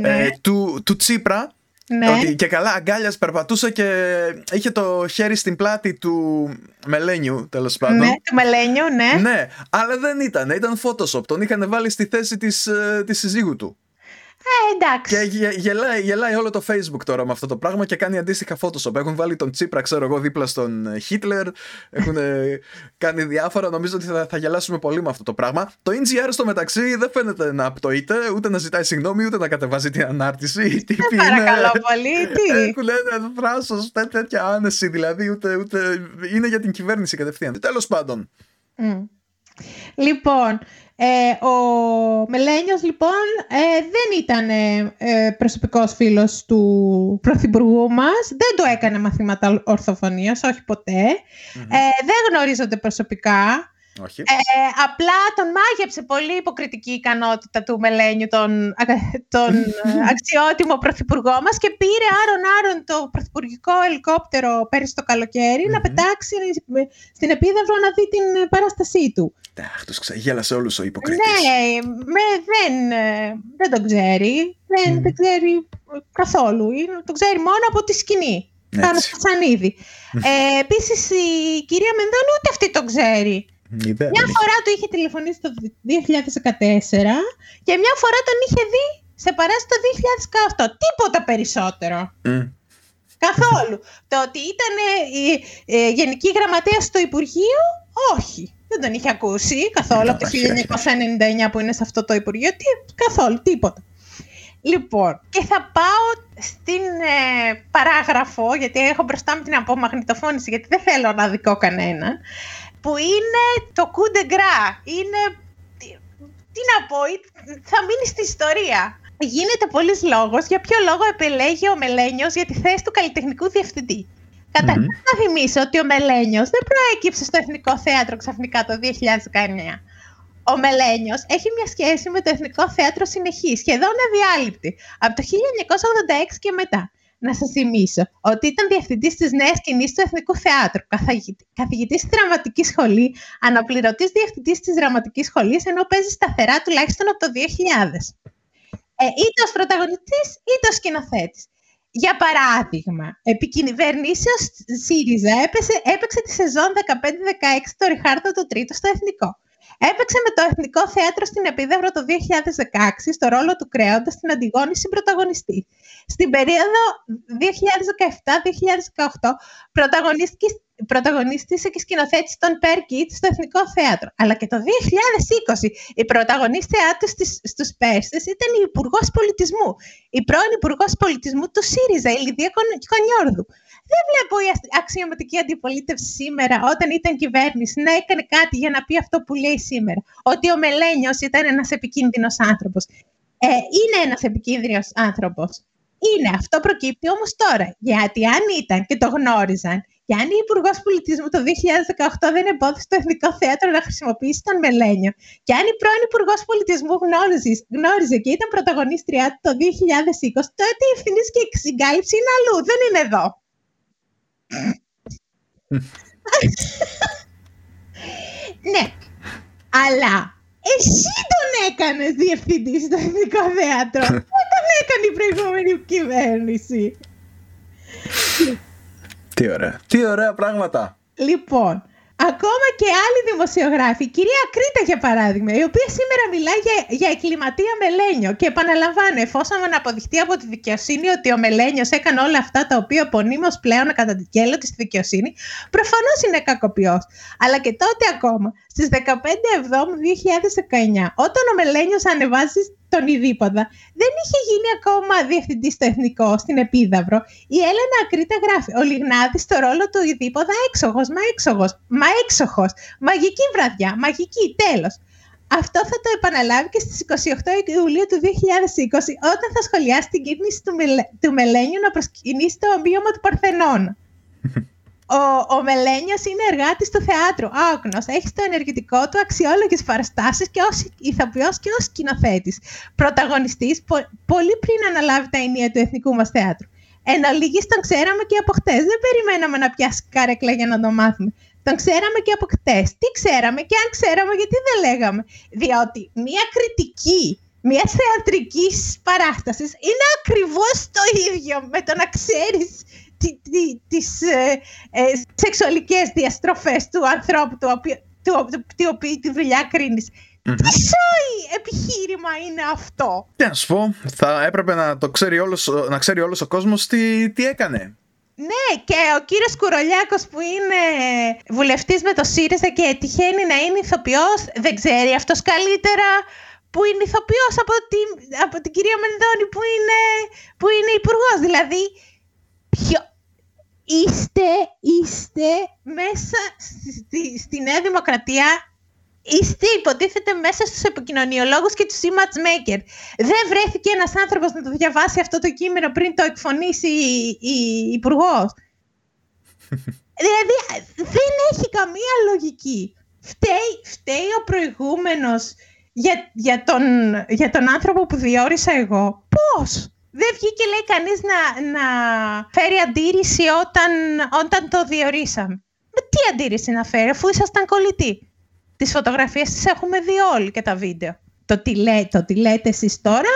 ναι. ε, του, του Τσίπρα ναι. Ότι και καλά αγκάλιας περπατούσε και είχε το χέρι στην πλάτη του Μελένιου, τέλος πάντων. Ναι, του Μελένιου, ναι. Ναι, αλλά δεν ήταν, ήταν Photoshop. Τον είχαν βάλει στη θέση της της ε, συζύγου του. Ε, εντάξει. Και γελάει, γελάει όλο το Facebook τώρα με αυτό το πράγμα και κάνει αντίστοιχα Photoshop. Έχουν βάλει τον Τσίπρα, ξέρω εγώ, δίπλα στον Χίτλερ. Έχουν [laughs] κάνει διάφορα. Νομίζω ότι θα, θα γελάσουμε πολύ με αυτό το πράγμα. Το NGR στο μεταξύ δεν φαίνεται να απτοείται, ούτε να ζητάει συγγνώμη, ούτε να κατεβάζει την ανάρτηση. Οι [laughs] τύποι παρακαλώ πολύ, τι; Έχουν ένα θράσος, τέτοια άνεση δηλαδή, ούτε, ούτε. Είναι για την κυβέρνηση κατευθείαν. Τέλος πάντων. Mm. Λοιπόν, ε, ο Μελένιος λοιπόν ε, δεν ήταν ε, ε, προσωπικός φίλος του Πρωθυπουργού μας, δεν του έκανε μαθήματα ορθοφωνίας, όχι δεν γνωρίζονται προσωπικά. Όχι. απλά τον μάγεψε πολύ υποκριτική ικανότητα του Μελένιου, τον, τον [laughs] αξιότιμο πρωθυπουργό μας και πήρε άρον-άρον το πρωθυπουργικό ελικόπτερο πέρυσι το καλοκαιρι να πετάξει στην επίδαυρο να δει την παράστασή του. Αχ, τους ξαγέλασε όλους ο υποκριτής. Ναι, με, δεν, ε, δεν τον ξέρει. Δεν, δεν ξέρει καθόλου. Το ξέρει μόνο από τη σκηνή. Πάνω στο σανίδι. ε, Επίσης η κυρία Μενδώνη ούτε αυτή το ξέρει. Μια φορά του είχε τηλεφωνήσει το 2014 και μια φορά τον είχε δει σε παράσταση το 2018. Τίποτα περισσότερο. Καθόλου. το ότι ήταν η, η Γενική Γραμματέας στο Υπουργείο, όχι. Δεν τον είχε ακούσει καθόλου από το 1999 που είναι σε αυτό το Υπουργείο. Τι, καθόλου, τίποτα. Λοιπόν, και θα πάω στην ε, παράγραφο, γιατί έχω μπροστά μου την απομαγνητοφώνηση, γιατί δεν θέλω να δικώ κανέναν, που είναι το κουντεγκρά. Είναι, τι, τι να πω, θα μείνει στη ιστορία. Γίνεται πολλής λόγος για ποιο λόγο επιλέγει ο Μελένιος για τη θέση του καλλιτεχνικού διευθυντή. Καταρχήν mm-hmm. να θυμίσω ότι ο Μελένιος δεν προέκυψε στο Εθνικό Θέατρο ξαφνικά το 2019. Ο Μελένιος έχει μια σχέση με το Εθνικό Θέατρο συνεχής, σχεδόν αδιάλειπτη, από το 1986 και μετά. Να σας θυμίσω ότι ήταν διευθυντής της νέας σκηνή του Εθνικού Θεάτρου, καθηγητής στη Δραματικής Σχολής, αναπληρωτής διευθυντής της Δραματικής Σχολής, ενώ παίζει σταθερά τουλάχιστον από το 2000. Ε, είτε ως πρωταγωνιστής είτε ως σκηνοθέτης. Για παράδειγμα, επί κυβερνήσεως ΣΥΡΙΖΑ έπαιξε, έπαιξε τη σεζόν 15-16 το Ριχάρδο το Τρίτο στο Εθνικό. Έπαιξε με το Εθνικό Θέατρο στην Επίδευρο το 2016 στο ρόλο του Κρέοντας στην Αντιγόνη συμπροταγωνιστή. Στην περίοδο 2017-2018 πρωταγωνίστησε και σκηνοθέτησε τον Πέρκιτ στο Εθνικό Θέατρο. Αλλά και το 2020 η πρωταγωνίστριά του στους Πέρσες ήταν η Υπουργός Πολιτισμού. Η πρώην Υπουργός Πολιτισμού του ΣΥΡΙΖΑ, η Λιδία Κονιόρδου. Δεν βλέπω η αξιωματική αντιπολίτευση σήμερα, όταν ήταν κυβέρνηση, να έκανε κάτι για να πει αυτό που λέει σήμερα. Ότι ο Μελένιος ήταν ένας επικίνδυνος άνθρωπος. Ε, είναι ένας επικίνδυνος άνθρωπος. Είναι. Αυτό προκύπτει όμως τώρα. Γιατί αν ήταν και το γνώριζαν, και αν η Υπουργός Πολιτισμού το 2018 δεν εμπόδισε το Εθνικό Θέατρο να χρησιμοποιήσει τον Μελένιο, και αν η πρώην Υπουργός Πολιτισμού γνώριζε, γνώριζε και ήταν πρωταγωνίστρια το 2020, τότε η ευθύνης και η συγκάλυψη είναι αλλού, δεν είναι εδώ. [laughs] ναι, αλλά εσύ τον έκανες διευθυντής στο Εθνικό Θέατρο. [laughs] Δεν τον έκανε η προηγούμενη κυβέρνηση. Τι ωραία. Τι ωραία πράγματα. Λοιπόν, Ακόμα και άλλοι δημοσιογράφοι, η κυρία Κρήτα για παράδειγμα, η οποία σήμερα μιλάει για, για εκκληματία Μελένιο και επαναλαμβάνω, εφόσον αποδειχτεί από τη δικαιοσύνη ότι ο Μελένιος έκανε όλα αυτά τα οποία απονείμω πλέον καταδικέλλονται στη δικαιοσύνη, προφανώς είναι κακοποιός. Αλλά και τότε ακόμα, στις 15 Εβδόμου 2019, όταν ο Μελένιος ανεβάζει τον Ιδίποδα, δεν είχε γίνει ακόμα διευθυντής στο Εθνικό, στην Επίδαυρο. Η Έλενα Ακρίτα γράφει: Ο Λιγνάδη στο ρόλο του Ιδίποδα έξοχος, μα έξοχος, μα έξοχος. Μαγική βραδιά, μαγική, τέλος. Αυτό θα το επαναλάβει και στις 28 Ιουλίου του 2020 όταν θα σχολιάσει την κίνηση του, Μελ... του Μελένιου να προσκυνήσει το ομοίωμα του Παρθενών. [laughs] Ο, ο Μελένιος είναι εργάτης του θεάτρου, άγνος. Έχεις στο ενεργητικό του αξιόλογες παραστάσεις και ως ηθοποιός και ως σκηνοθέτης. Πρωταγωνιστής πο, πολύ πριν αναλάβει τα ενία του εθνικού μας θέατρου. Εν ολίγης τον ξέραμε και από χτες. Δεν περιμέναμε να πιάσει κάρεκλα για να το μάθουμε. Τον ξέραμε και από χτες. Τι ξέραμε και αν ξέραμε γιατί δεν λέγαμε. Διότι μία κριτική μια θεατρικής παράστασης είναι ακριβώς το ίδιο με το να ξέρεις τις ε, ε, σεξουαλικές διαστροφές του ανθρώπου του οποίου, του, τη δουλειά κρίνεις. Τι σόι επιχείρημα είναι αυτό; Τι να σου πω, θα έπρεπε να το ξέρει όλος, να ξέρει όλος ο κόσμος τι, τι έκανε. Ναι, και ο κύριος Κουρολιάκος που είναι βουλευτής με το ΣΥΡΙΖΑ και τυχαίνει να είναι ηθοποιός, δεν ξέρει αυτός καλύτερα που είναι ηθοποιός από, την, από την κυρία Μενδώνη που είναι, που είναι υπουργός. Δηλαδή, ποιο... Είστε, είστε μέσα στη, στη Νέα Δημοκρατία είστε υποτίθεται μέσα στους επικοινωνιολόγους και τους image maker. Δεν βρέθηκε ένας άνθρωπος να το διαβάσει αυτό το κείμενο πριν το εκφωνήσει η, η υπουργός. [laughs] δηλαδή δεν έχει καμία λογική. Φταίει, φταίει ο προηγούμενος για, για, τον, για τον άνθρωπο που διόρισα εγώ. Πώς! Δεν βγήκε λέει κανείς να, να φέρει αντίρρηση όταν, όταν το διορίσαμε. τι αντίρρηση να φέρει αφού ήσασταν κολλητοί. Τις φωτογραφίες τις έχουμε δει όλοι και τα βίντεο. Το τι, λέ, το τι λέτε εσείς τώρα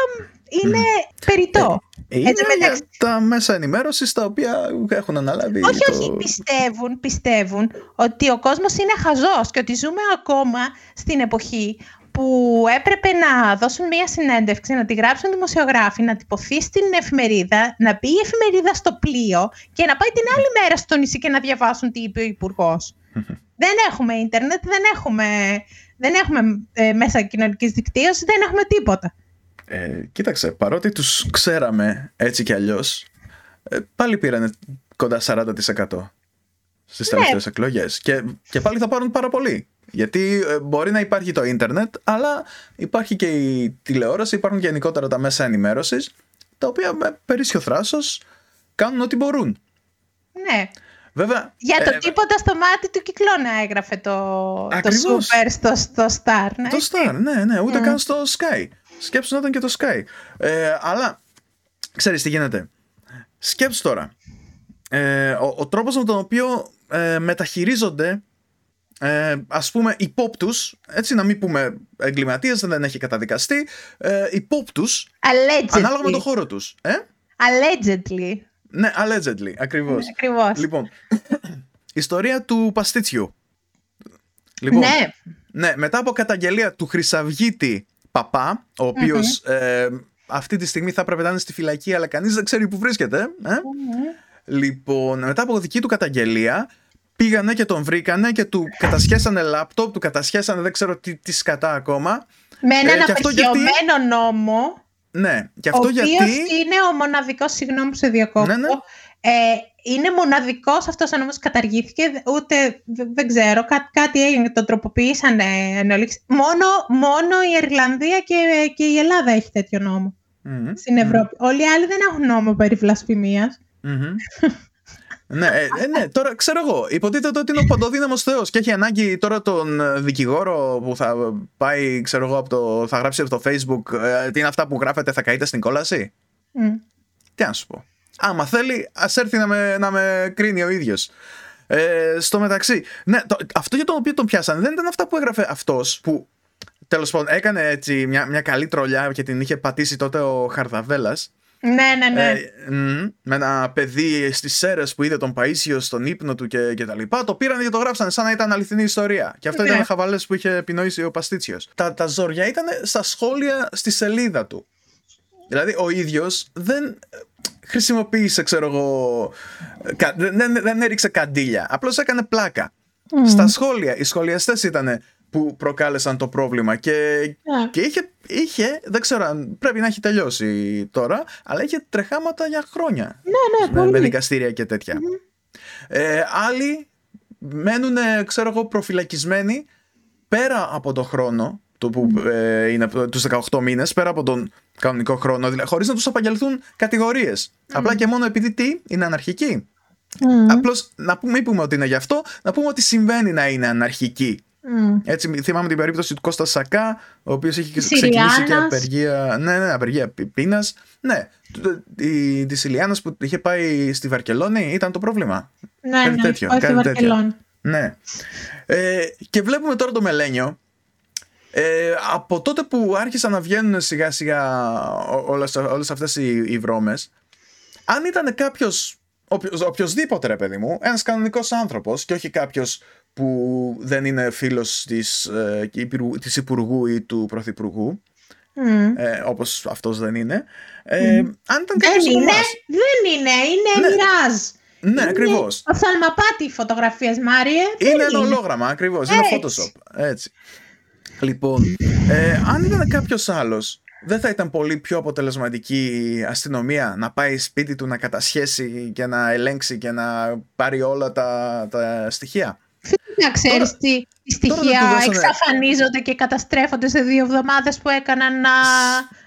είναι mm. περιττό. Ε, είναι μεταξύ... τα μέσα ενημέρωσης τα οποία έχουν αναλάβει. Όχι, το... όχι. Πιστεύουν, πιστεύουν ότι ο κόσμος είναι χαζός και ότι ζούμε ακόμα στην εποχή που έπρεπε να δώσουν μία συνέντευξη, να τη γράψουν δημοσιογράφοι, να τυπωθεί στην εφημερίδα, να μπει η εφημερίδα στο πλοίο και να πάει την άλλη μέρα στο νησί και να διαβάσουν τι είπε ο υπουργός. [laughs] Δεν έχουμε ίντερνετ, δεν έχουμε, δεν έχουμε ε, μέσα κοινωνικής δικτύωσης, δεν έχουμε τίποτα. Ε, κοίταξε, παρότι τους ξέραμε έτσι κι αλλιώς, ε, πάλι πήρανε κοντά 40% στις ναι. τελευταίες εκλογές. Και, και πάλι θα πάρουν πάρα πολύ. Γιατί ε, μπορεί να υπάρχει το ίντερνετ, αλλά υπάρχει και η τηλεόραση, υπάρχουν γενικότερα τα μέσα ενημέρωσης, τα οποία με περίσσιο θράσος κάνουν ό,τι μπορούν. Ναι. Βέβαια, Για το ε, τίποτα στο μάτι του κυκλώνα έγραφε το, το Super στο, στο Star. Ναι, το Star, ναι, ναι, ούτε mm. καν στο Sky. Σκέψου να ήταν και το Sky. Ε, αλλά, ξέρεις τι γίνεται. Σκέψου τώρα. Ε, ο, ο τρόπος με τον οποίο ε, μεταχειρίζονται ε, ας πούμε υπόπτους, έτσι να μην πούμε εγκληματίες, δεν έχει καταδικαστεί, ε, υπόπτους, Allegedly. ανάλογα με το χώρο τους. Ε; Allegedly. Ναι, allegedly, ακριβώς. Ναι, ακριβώς. Λοιπόν, [clears throat] ιστορία του Παστίτσιου. Λοιπόν, ναι. ναι, μετά από καταγγελία του Χρυσαυγίτη Παπά, ο οποιος ε, αυτή τη στιγμή θα έπρεπε να είναι στη φυλακή, αλλά κανείς δεν ξέρει που βρίσκεται. Ε; Λοιπόν, μετά από δική του καταγγελία, πήγανε και τον βρήκανε και του κατασχέσανε λάπτοπ, του κατασχέσανε δεν ξέρω τι, τι σκατά ακόμα. Με έναν ε, απεχειωμένο νόμο. Ναι, και αυτό ο γιατί. είναι ο μοναδικός, συγγνώμη που σε διακόπτω. Ναι, ναι. Ε, είναι μοναδικός αυτός ο νόμος καταργήθηκε, ούτε δεν ξέρω, κάτι, κάτι έγινε, τον τροποποιήσαν. Μόνο, μόνο η Ιρλανδία και, και η Ελλάδα έχει τέτοιο νόμο στην Ευρώπη. Όλοι οι άλλοι δεν έχουν νόμο περί βλασφημίας. Ναι, ε, ε, ναι, τώρα ξέρω εγώ. Υποτίθεται ότι είναι ο παντοδύναμος Θεός και έχει ανάγκη τώρα τον ε, δικηγόρο που θα πάει, ξέρω εγώ, από το, θα γράψει από το Facebook. Ε, τι είναι αυτά που γράφετε, θα καείτε στην κόλαση; Mm. Τι να σου πω. Άμα θέλει, ας έρθει να με, να με κρίνει ο ίδιος. Ε, στο μεταξύ, ναι, το, αυτό για το οποίο τον πιάσανε δεν ήταν αυτά που έγραφε αυτός που τέλος πάντων έκανε έτσι μια, μια καλή τρολιά και την είχε πατήσει τότε ο Χαρδαβέλας. Ναι, ναι, ναι. Ε, με ένα παιδί στις σέρες που είδε τον Παίσιο στον ύπνο του και, και τα λοιπά. Το πήραν και το γράψαν σαν να ήταν αληθινή ιστορία. Και αυτό ναι. ήταν χαβαλές που είχε επινοήσει ο Παστίτσιος. Τα, τα ζόρια ήταν στα σχόλια στη σελίδα του. Δηλαδή ο ίδιος δεν χρησιμοποίησε, ξέρω εγώ. Δεν, δεν, δεν έριξε καντήλια. Απλώς έκανε πλάκα. Στα σχόλια, οι σχολιαστές ήταν που προκάλεσαν το πρόβλημα και, yeah. και είχε, είχε, δεν ξέρω αν πρέπει να έχει τελειώσει τώρα, αλλά είχε τρεχάματα για χρόνια ναι, ναι, με, με δικαστήρια και τέτοια. Mm-hmm. Ε, άλλοι μένουν, ξέρω εγώ, προφυλακισμένοι πέρα από το χρόνο το που ε, είναι τους 18 μήνες, πέρα από τον κανονικό χρόνο, δηλαδή, χωρίς να τους απαγγελθούν κατηγορίες. Mm. Απλά και μόνο επειδή τι, είναι αναρχικοί. Mm. Απλώς να πούμε, μην πούμε ότι είναι γι' αυτό, να πούμε ότι συμβαίνει να είναι αναρχική. Mm. Έτσι, θυμάμαι την περίπτωση του Κώστα Σακά, ο οποίος είχε ξεκινήσει και απεργία. Ναι, ναι, απεργία πείνας. Ναι, τη, της Ηλιάνα που είχε πάει στη Βαρκελόνη ήταν το πρόβλημα. Ναι, κάτι ναι, τέτοιο. Κάτι τέτοιο. Ναι. Ε, και βλέπουμε τώρα το Μελένιο. Ε, από τότε που άρχισαν να βγαίνουν σιγά σιγά όλες, όλες αυτές οι, οι βρώμες αν ήταν κάποιος οποιοδήποτε ρε παιδί μου, ένας κανονικός άνθρωπος και όχι κάποιος που δεν είναι φίλος της, ε, υπουργού, της Υπουργού ή του Πρωθυπουργού Mm. ε, όπως αυτός δεν είναι ε, αν ήταν Δεν κάποιος από είναι, εμάς δεν είναι, είναι Ναι. μοιράζ. ναι ακριβώς Οφθαλμαπάτη οι φωτογραφίες, Μάριε. δεν είναι ένα ολόγραμμα ακριβώς είναι Έτσι. Photoshop έτσι λοιπόν ε, αν ήταν κάποιος άλλος δεν θα ήταν πολύ πιο αποτελεσματική η αστυνομία να πάει σπίτι του να κατασχέσει και να ελέγξει και να πάρει όλα τα, τα στοιχεία; Να ξέρεις Τώρα- τι τι τώρα δεν στοιχεία του δώσανε- εξαφανίζονται και καταστρέφονται σε δύο εβδομάδες που έκαναν να,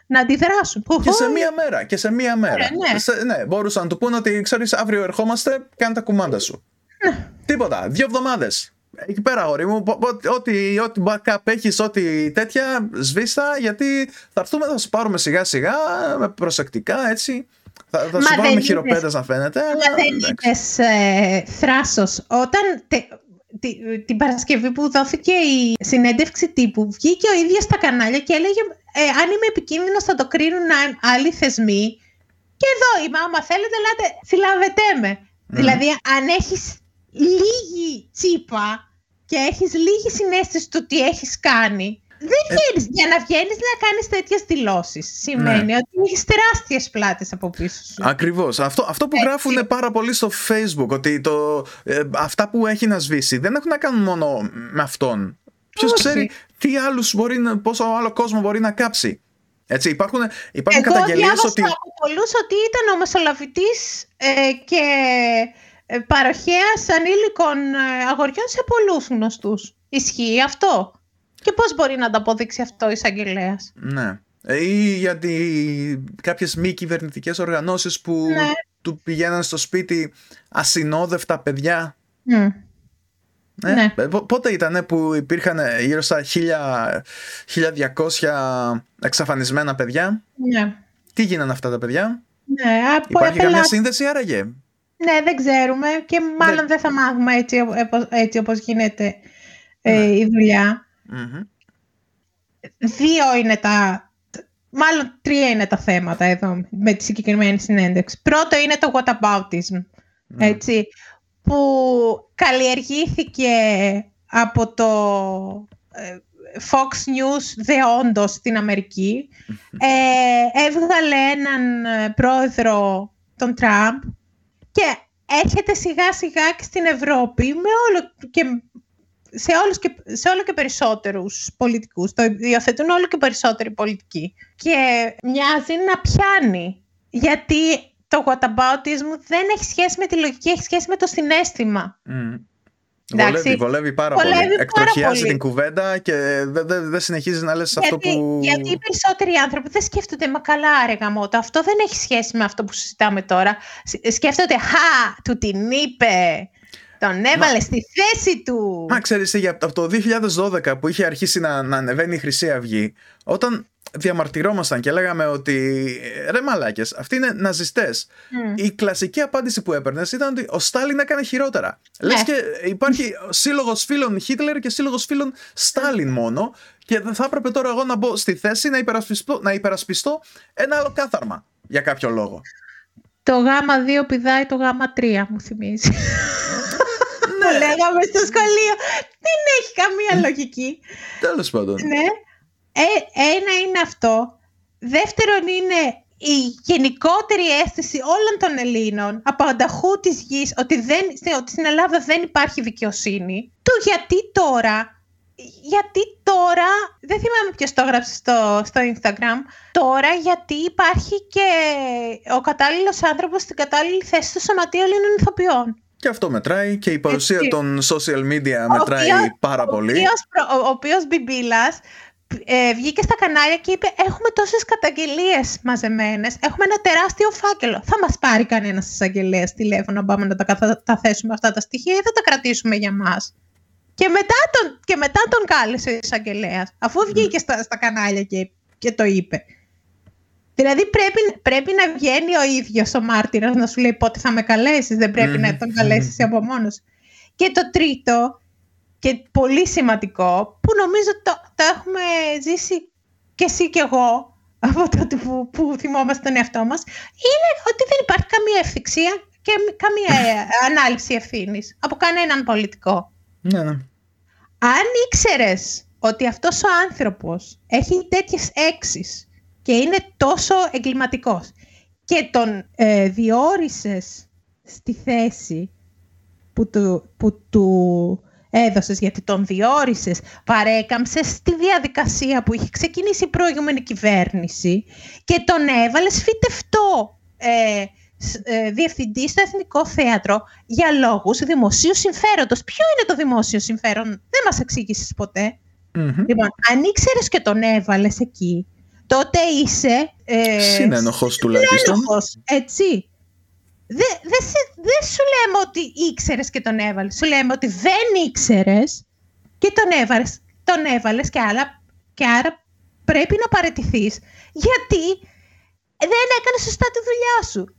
να αντιδράσουν. Και σε μία μέρα. Και σε μία μέρα. Ε, ναι. Σε- ναι, μπορούσαν να του πούνε ότι ξέρεις, αύριο ερχόμαστε, κάνε τα κουμάντα σου. Ναι. Τίποτα. Δύο εβδομάδες. Εκεί πέρα, αγόρι μου, πο- πο- ό,τι, ό,τι backup έχεις, ό,τι τέτοια, σβήστα, γιατί θα έρθουμε, θα σου πάρουμε σιγά σιγά, με προσεκτικά, έτσι. Θα, θα Μα σου δεν βάλουμε είδες. χειροπέδες να φαίνεται. Αλλά αλλά δεν εντάξει. είδες ε, θράσος. Όταν τε- τη- την Παρασκευή που δόθηκε η συνέντευξη τύπου, βγήκε ο ίδιος στα κανάλια και έλεγε ε, αν είμαι επικίνδυνος θα το κρίνουν α- άλλοι θεσμοί. Και εδώ είμαι, άμα θέλετε, ελάτε, συλλάβετε με. Δηλαδή, αν έχεις λίγη τσίπα και έχεις λίγη συνέστηση του τι έχεις κάνει, δεν Ε, βγαίνεις. Για να βγαίνεις να κάνεις τέτοιες δηλώσεις. Σημαίνει Ναι. ότι έχεις τεράστιες πλάτες από πίσω σου. Ακριβώς. Αυτό, αυτό που Έτσι. γράφουν πάρα πολύ στο facebook ότι το, ε, αυτά που έχει να σβήσει δεν έχουν να κάνουν μόνο με αυτόν. Ποιος Όχι. ξέρει τι άλλους μπορεί να, πόσο άλλο κόσμο μπορεί να κάψει. Έτσι, υπάρχουν, υπάρχουν Εγώ καταγγελίες διάβασα ότι... από πολλούς ότι ήταν ο μεσολαβητής ε, και ε, παροχέας ανήλικων ε, αγοριών σε πολλούς γνωστούς. Ισχύει αυτό; Και πώς μπορεί να το αποδείξει αυτό ο εισαγγελέας; Ναι. Ε, Ή γιατί κάποιες μη κυβερνητικές οργανώσεις που Ναι. του πηγαίναν στο σπίτι ασυνόδευτα παιδιά. Ε, Ναι. ε, πο- Πότε ήταν που υπήρχαν ε, γύρω στα 1000, 1200 εξαφανισμένα παιδιά; Ναι. Τι γίνανε αυτά τα παιδιά; Ναι, από Υπάρχει καμία απελά- σύνδεση άραγε; ναι, δεν ξέρουμε και μάλλον Δεν- δεν θα μάθουμε έτσι, όπως- έτσι όπως γίνεται ε, Ναι. η δουλειά. Μμμ. Δύο είναι τα... Μάλλον τρία είναι τα θέματα εδώ με τη συγκεκριμένη συνέντευξη. Πρώτο είναι το whataboutism, Ναι. έτσι, που καλλιεργήθηκε από το ε, Fox News δεόντως στην Αμερική. Ε, έβγαλε έναν ε, πρόεδρο, τον Τραμπ, και έρχεται σιγά σιγά και στην Ευρώπη με όλο και σε, όλους και, σε όλο και περισσότερους πολιτικούς. Το υιοθετούν όλο και περισσότεροι πολιτικοί. Και μοιάζει να πιάνει. Γιατί το whataboutism δεν έχει σχέση με τη λογική, έχει σχέση με το συνέστημα. Μμ. Εντάξει. Βολεύει, βολεύει πάρα Βολεύει πολύ. πάρα Εκτροχιάζει πολύ. την κουβέντα και δεν δεν- δεν συνεχίζεις να λες αυτό Γιατί, που... γιατί οι περισσότεροι άνθρωποι δεν σκέφτονται «Μα καλά ρε γαμώτο, αυτό δεν έχει σχέση με αυτό που συζητάμε τώρα». Σ- Σκέφτονται «Χα, του την είπε, τον έβαλε στη θέση του». Μα ξέρεις τι, για- από το 2012 που είχε αρχίσει να, να ανεβαίνει η Χρυσή Αυγή, όταν διαμαρτυρόμασταν και λέγαμε ότι ρε μαλάκες, αυτοί είναι ναζιστές. Μμ. Η κλασική απάντηση που έπαιρνες ήταν ότι ο Στάλιν έκανε χειρότερα. Ναι. Λες και υπάρχει σύλλογος φίλων Χίτλερ και σύλλογος φίλων Στάλιν μόνο και δεν θα έπρεπε τώρα εγώ να μπω στη θέση να υπερασπιστώ, να υπερασπιστώ ένα άλλο κάθαρμα για κάποιο λόγο. Το γάμα 2 πηδάει το γάμα 3, μου θυμίζει. [laughs] Που λέγαμε στο σχολείο. Δεν έχει καμία λογική. Τέλος πάντων. Ναι. Ε, ένα είναι αυτό. Δεύτερον είναι η γενικότερη αίσθηση όλων των Ελλήνων από ανταχού της γης ότι, δεν, ότι στην Ελλάδα δεν υπάρχει δικαιοσύνη. Το γιατί τώρα γιατί τώρα, δεν θυμάμαι ποιος το έγραψε στο, στο Instagram, τώρα γιατί υπάρχει και ο κατάλληλος άνθρωπος στην κατάλληλη θέση στο Σωματείο Ελλήνων Ηθοποιών. Και αυτό μετράει και η παρουσία Έτσι. των social media μετράει οποίος- πάρα ο πολύ. οποίος προ- ο, ο οποίος Μπιμπίλας ε, βγήκε στα κανάλια και είπε έχουμε τόσες καταγγελίες μαζεμένες, έχουμε ένα τεράστιο φάκελο. Θα μας πάρει κανένας εισαγγελέας τηλέφωνο να πάμε να τα, καθα- τα θέσουμε αυτά τα στοιχεία ή θα τα κρατήσουμε για μας. Και μετά τον, και μετά τον κάλεσε ο εισαγγελέας, αφού βγήκε στα, στα κανάλια και, και το είπε. Δηλαδή πρέπει, πρέπει να βγαίνει ο ίδιος ο μάρτυρας να σου λέει πότε θα με καλέσεις, δεν πρέπει να τον καλέσεις εσύ από μόνος. Και το τρίτο, και πολύ σημαντικό, που νομίζω το, το έχουμε ζήσει και εσύ και εγώ, από τότε που, που θυμόμαστε τον εαυτό μας, είναι ότι δεν υπάρχει καμία ευθυξία και μη- καμία ε, ανάληψη ευθύνης από κανέναν πολιτικό. Ναι, ναι. Αν ήξερες ότι αυτός ο άνθρωπος έχει τέτοιες έξεις και είναι τόσο εγκληματικός και τον ε, διόρισες στη θέση που του, που του έδωσες, γιατί τον διόρισες, παρέκαμψες στη διαδικασία που είχε ξεκινήσει η προηγούμενη κυβέρνηση και τον έβαλες φυτευτό ε, ε, διευθυντή στο Εθνικό Θέατρο για λόγους δημοσίου συμφέροντος. Ποιο είναι το δημόσιο συμφέρον, δεν μας εξήγησες ποτέ. Λοιπόν, αν ήξερες και τον έβαλες εκεί, τότε είσαι. Ε, Συνένοχο τουλάχιστον. έτσι. Δεν δε, δε σου λέμε ότι ήξερες και τον έβαλες. Σου λέμε ότι δεν ήξερες και τον έβαλες. Τον έβαλες και, άλλα, και άρα πρέπει να παραιτηθείς γιατί δεν έκανε σωστά τη δουλειά σου.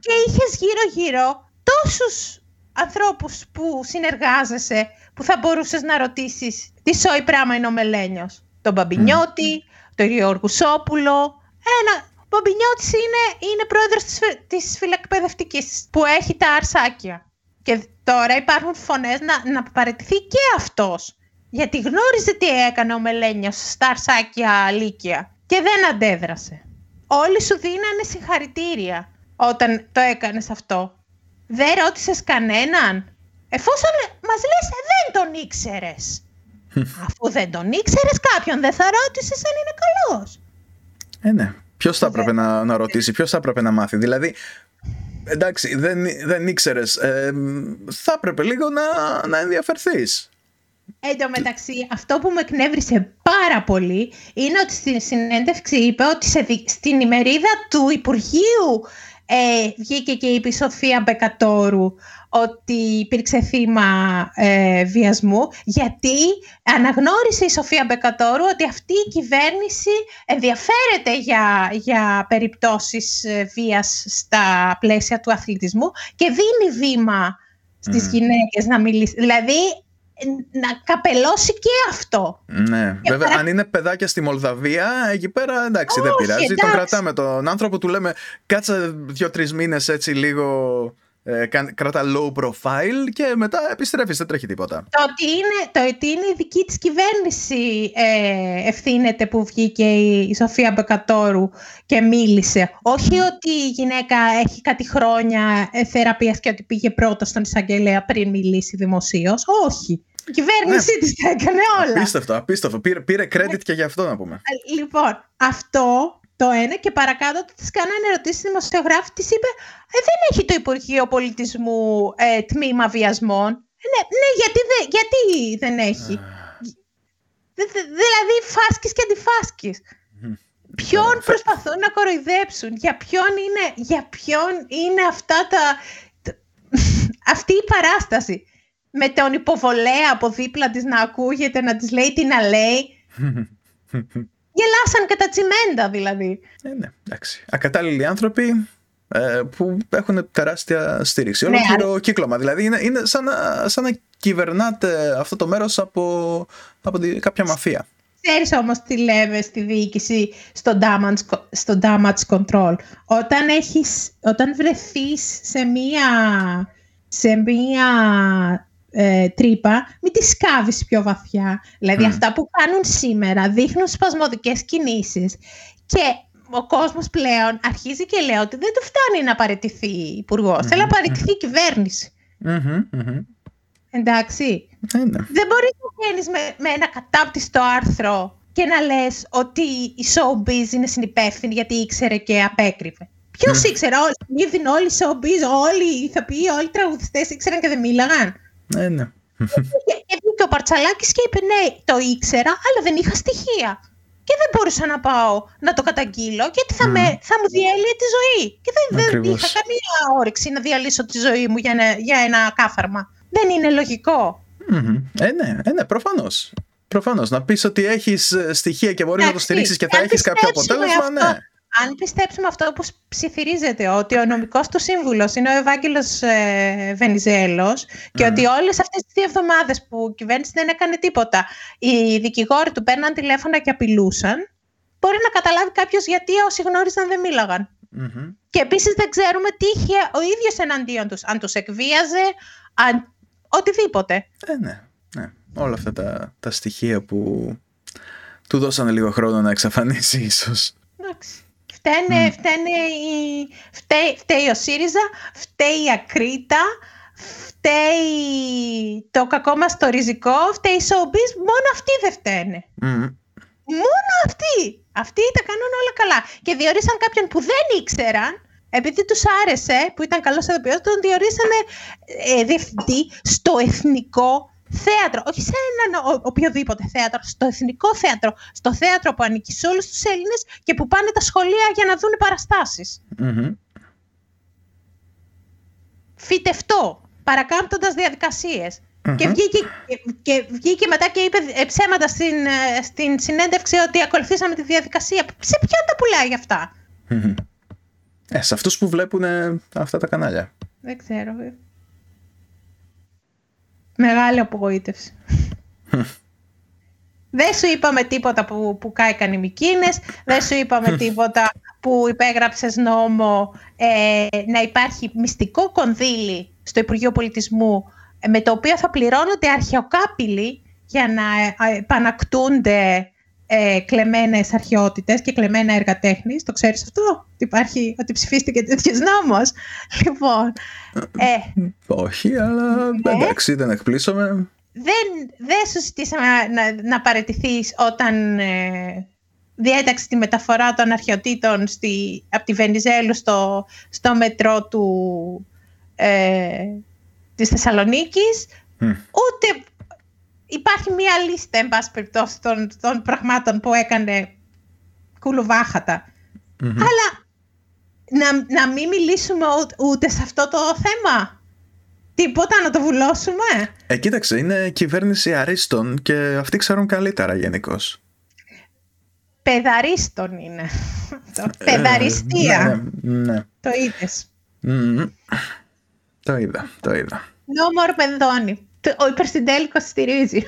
Και είχες γύρω-γύρω τόσους ανθρώπους που συνεργάζεσαι που θα μπορούσες να ρωτήσεις τι σόι πράγμα είναι ο Μελένιος; Τον Μπαμπινιώτη, τον Γιώργο Σόπουλο. Ένα, ο Μπαμπινιώτης είναι, είναι πρόεδρος της, της φυλακπαιδευτικής που έχει τα αρσάκια. Και τώρα υπάρχουν φωνές να, να παραιτηθεί και αυτός. Γιατί γνώριζε τι έκανε ο Μελένιος στα αρσάκια Λύκεια και δεν αντέδρασε. Όλοι σου δίνανε συγχαρητήρια όταν το έκανες αυτό. Δεν ρώτησες κανέναν. Εφόσον μας λες «Ε, δεν τον ήξερες. Αφού δεν τον ήξερες κάποιον δεν θα ρώτησες αν είναι καλός. Ε, ναι. Ποιος θα έπρεπε να, να ρωτήσει, ποιος θα έπρεπε να μάθει. Δηλαδή, εντάξει, δεν, δεν ήξερες. Ε, θα έπρεπε λίγο να, να ενδιαφερθείς. Εν τω μεταξύ, αυτό που με εκνεύρισε πάρα πολύ είναι ότι στην συνέντευξη είπε ότι σε, στην ημερίδα του Υπουργείου ε, βγήκε και είπε η Σοφία Μπεκατόρου ότι υπήρξε θύμα ε, βιασμού, γιατί αναγνώρισε η Σοφία Μπεκατόρου ότι αυτή η κυβέρνηση ενδιαφέρεται για, για περιπτώσεις ε, βίας στα πλαίσια του αθλητισμού και δίνει βήμα στις mm. γυναίκες να μιλήσει. Δηλαδή, να καπελώσει και αυτό. Ναι, βέβαια, αν είναι παιδάκια στη Μολδαβία, εκεί πέρα εντάξει, δεν πειράζει. Εντάξει. Τον κρατάμε τον άνθρωπο, του λέμε κάτσε δύο-τρεις μήνες έτσι λίγο ε, κρατά low profile και μετά επιστρέφεις, δεν τρέχει τίποτα. Το ότι είναι, το ότι είναι η δική της κυβέρνηση ε, ευθύνεται που βγήκε η Σοφία Μπεκατόρου και μίλησε. Όχι ότι η γυναίκα έχει κάτι χρόνια ε, θεραπείας και ότι πήγε πρώτα στον εισαγγελέα πριν μιλήσει δημοσίως. Όχι. Η κυβέρνησή ναι. της τα έκανε όλα. Απίστευτο, απίστευτο. Πήρε, πήρε credit και για αυτό να πούμε. Λοιπόν, αυτό το ένα και παρακάτω της κάνανε ερωτήσει δημοσιογράφη, της είπε ε, Δεν έχει το Υπουργείο Πολιτισμού ε, τμήμα βιασμών. Ε, ναι, ναι γιατί, δε, γιατί δεν έχει; δηλαδή φάσκεις και αντιφάσκεις. Ποιον προσπαθούν να κοροϊδέψουν, για ποιον είναι, για ποιον είναι αυτά τα, [laughs] αυτή η παράσταση; Με τον υποβολέα από δίπλα της να ακούγεται, να της λέει τι να λέει. [laughs] Γελάσαν και τα τσιμέντα δηλαδή. Ε, ναι, εντάξει. Ακατάλληλοι άνθρωποι ε, που έχουν τεράστια στήριξη. Ναι, Ολόκληρο κύκλωμα. Δηλαδή είναι, είναι σαν, να, σαν να κυβερνάτε αυτό το μέρος από, από κάποια μαφία. Ξέρεις όμως τι λέμε στη διοίκηση στο damage, στο damage control. Όταν, έχεις, όταν βρεθείς σε μία, σε μία ε, τρύπα, μην τη σκάβεις πιο βαθιά. Δηλαδή αυτά που κάνουν σήμερα δείχνουν σπασμωδικές κινήσεις και ο κόσμος πλέον αρχίζει και λέει ότι δεν του φτάνει να παραιτηθεί υπουργός. Mm-hmm. Θέλει να παραιτηθεί η κυβέρνηση. Εντάξει. Ε, ναι. Δεν μπορείς να βγαίνεις με, με ένα κατάπτυστο άρθρο και να λες ότι η showbiz είναι συνυπεύθυνη γιατί ήξερε και απέκρυβε. Ποιος mm. ήξερε, όλοι, όλοι οι showbiz, όλοι οι ηθοποιοί, όλοι οι τραγουδιστές ήξεραν και δεν μίλαγαν. Ναι, ναι. Και βγήκε ο Παρτσαλάκης και είπε ναι, το ήξερα, αλλά δεν είχα στοιχεία. Και δεν μπορούσα να πάω να το καταγγείλω, γιατί θα, με, θα μου διέλυε τη ζωή. Και δεν, δεν είχα καμία όρεξη να διαλύσω τη ζωή μου για ένα, για ένα κάθαρμα. Δεν είναι λογικό. Ε, ναι, ε, ναι προφανώς. Προφανώς. Να πεις ότι έχεις ε, στοιχεία και μπορείς να το στηρίξεις και θα έχεις κάποιο αποτέλεσμα, ναι αν πιστέψουμε αυτό που ψιθυρίζεται, ότι ο νομικός του σύμβουλος είναι ο Ευάγγελος ε, Βενιζέλος και ότι όλες αυτές τις δύο εβδομάδες που η κυβέρνηση δεν έκανε τίποτα, οι δικηγόροι του παίρναν τηλέφωνα και απειλούσαν, μπορεί να καταλάβει κάποιος γιατί όσοι γνώριζαν δεν μιλαγαν Και επίσης δεν ξέρουμε τι είχε ο ίδιος εναντίον τους. Αν τους εκβίαζε, αν οτιδήποτε. Ε, ναι, ναι. Όλα αυτά τα, τα στοιχεία που του δώσανε λίγο χρόνο να εξαφανίσει ίσως. Εντάξει. Φταίνε, mm. φταίνε η... φταίει, φταίει ο ΣΥΡΙΖΑ, φταίει η Ακρίτα, φταίει το κακό μας το ριζικό, φταίει η Showbiz, μόνο αυτοί δεν φταίνε. Mm. Μόνο αυτοί. Αυτοί τα κάνουν όλα καλά. Και διορίσαν κάποιον που δεν ήξεραν, επειδή τους άρεσε, που ήταν καλός ηθοποιός, τον διορίσανε ε, διευθυντή στο εθνικό θέατρο, όχι σε έναν οποιοδήποτε θέατρο, στο εθνικό θέατρο, στο θέατρο που ανήκει σε όλους τους Έλληνες και που πάνε τα σχολεία για να δουν παραστάσεις. Mm-hmm. Φυτευτό, παρακάμπτοντας Και, βγήκε, και βγήκε μετά και είπε ψέματα στην, ε, στην συνέντευξη ότι ακολουθήσαμε τη διαδικασία. Σε ποιον τα πουλάει αυτά; Ε, σε αυτούς που βλέπουν αυτά τα κανάλια. Δεν ξέρω. Μεγάλη απογοήτευση. [laughs] δεν σου είπαμε τίποτα που, που κάηκαν οι Μικίνες, δεν σου είπαμε [laughs] τίποτα που υπέγραψες νόμο ε, να υπάρχει μυστικό κονδύλι στο Υπουργείο Πολιτισμού ε, με το οποίο θα πληρώνονται αρχαιοκάπηλοι για να ε, επανακτούνται ε, κλεμμένες αρχαιότητες και κλεμμένα έργα τέχνης. Το ξέρεις αυτό; Ότι, υπάρχει, ότι ψηφίστηκε τέτοιος νόμος. Λοιπόν, ε, Όχι, αλλά ναι. εντάξει, δεν εκπλήσωμε. Δεν, δεν σου ζητήσαμε να, να παραιτηθείς όταν ε, διέταξε τη μεταφορά των αρχαιοτήτων στη, από τη Βενιζέλου στο, στο μετρό του, ε, της Θεσσαλονίκης. Ούτε υπάρχει μία λίστα, εν πάση περιπτώσει, των, των πραγμάτων που έκανε Αλλά να, να μην μιλήσουμε ούτε σε αυτό το θέμα. Τίποτα να το βουλώσουμε. Ε, κοίταξε, είναι κυβέρνηση αρίστων και αυτοί ξέρουν καλύτερα γενικώς. Παιδαρίστων είναι. Ε, Παιδαριστία. Ναι, ναι. Το είδες. Το είδα, το είδα. No more Μενδώνη. Ο υπερσυντέλικος στηρίζει.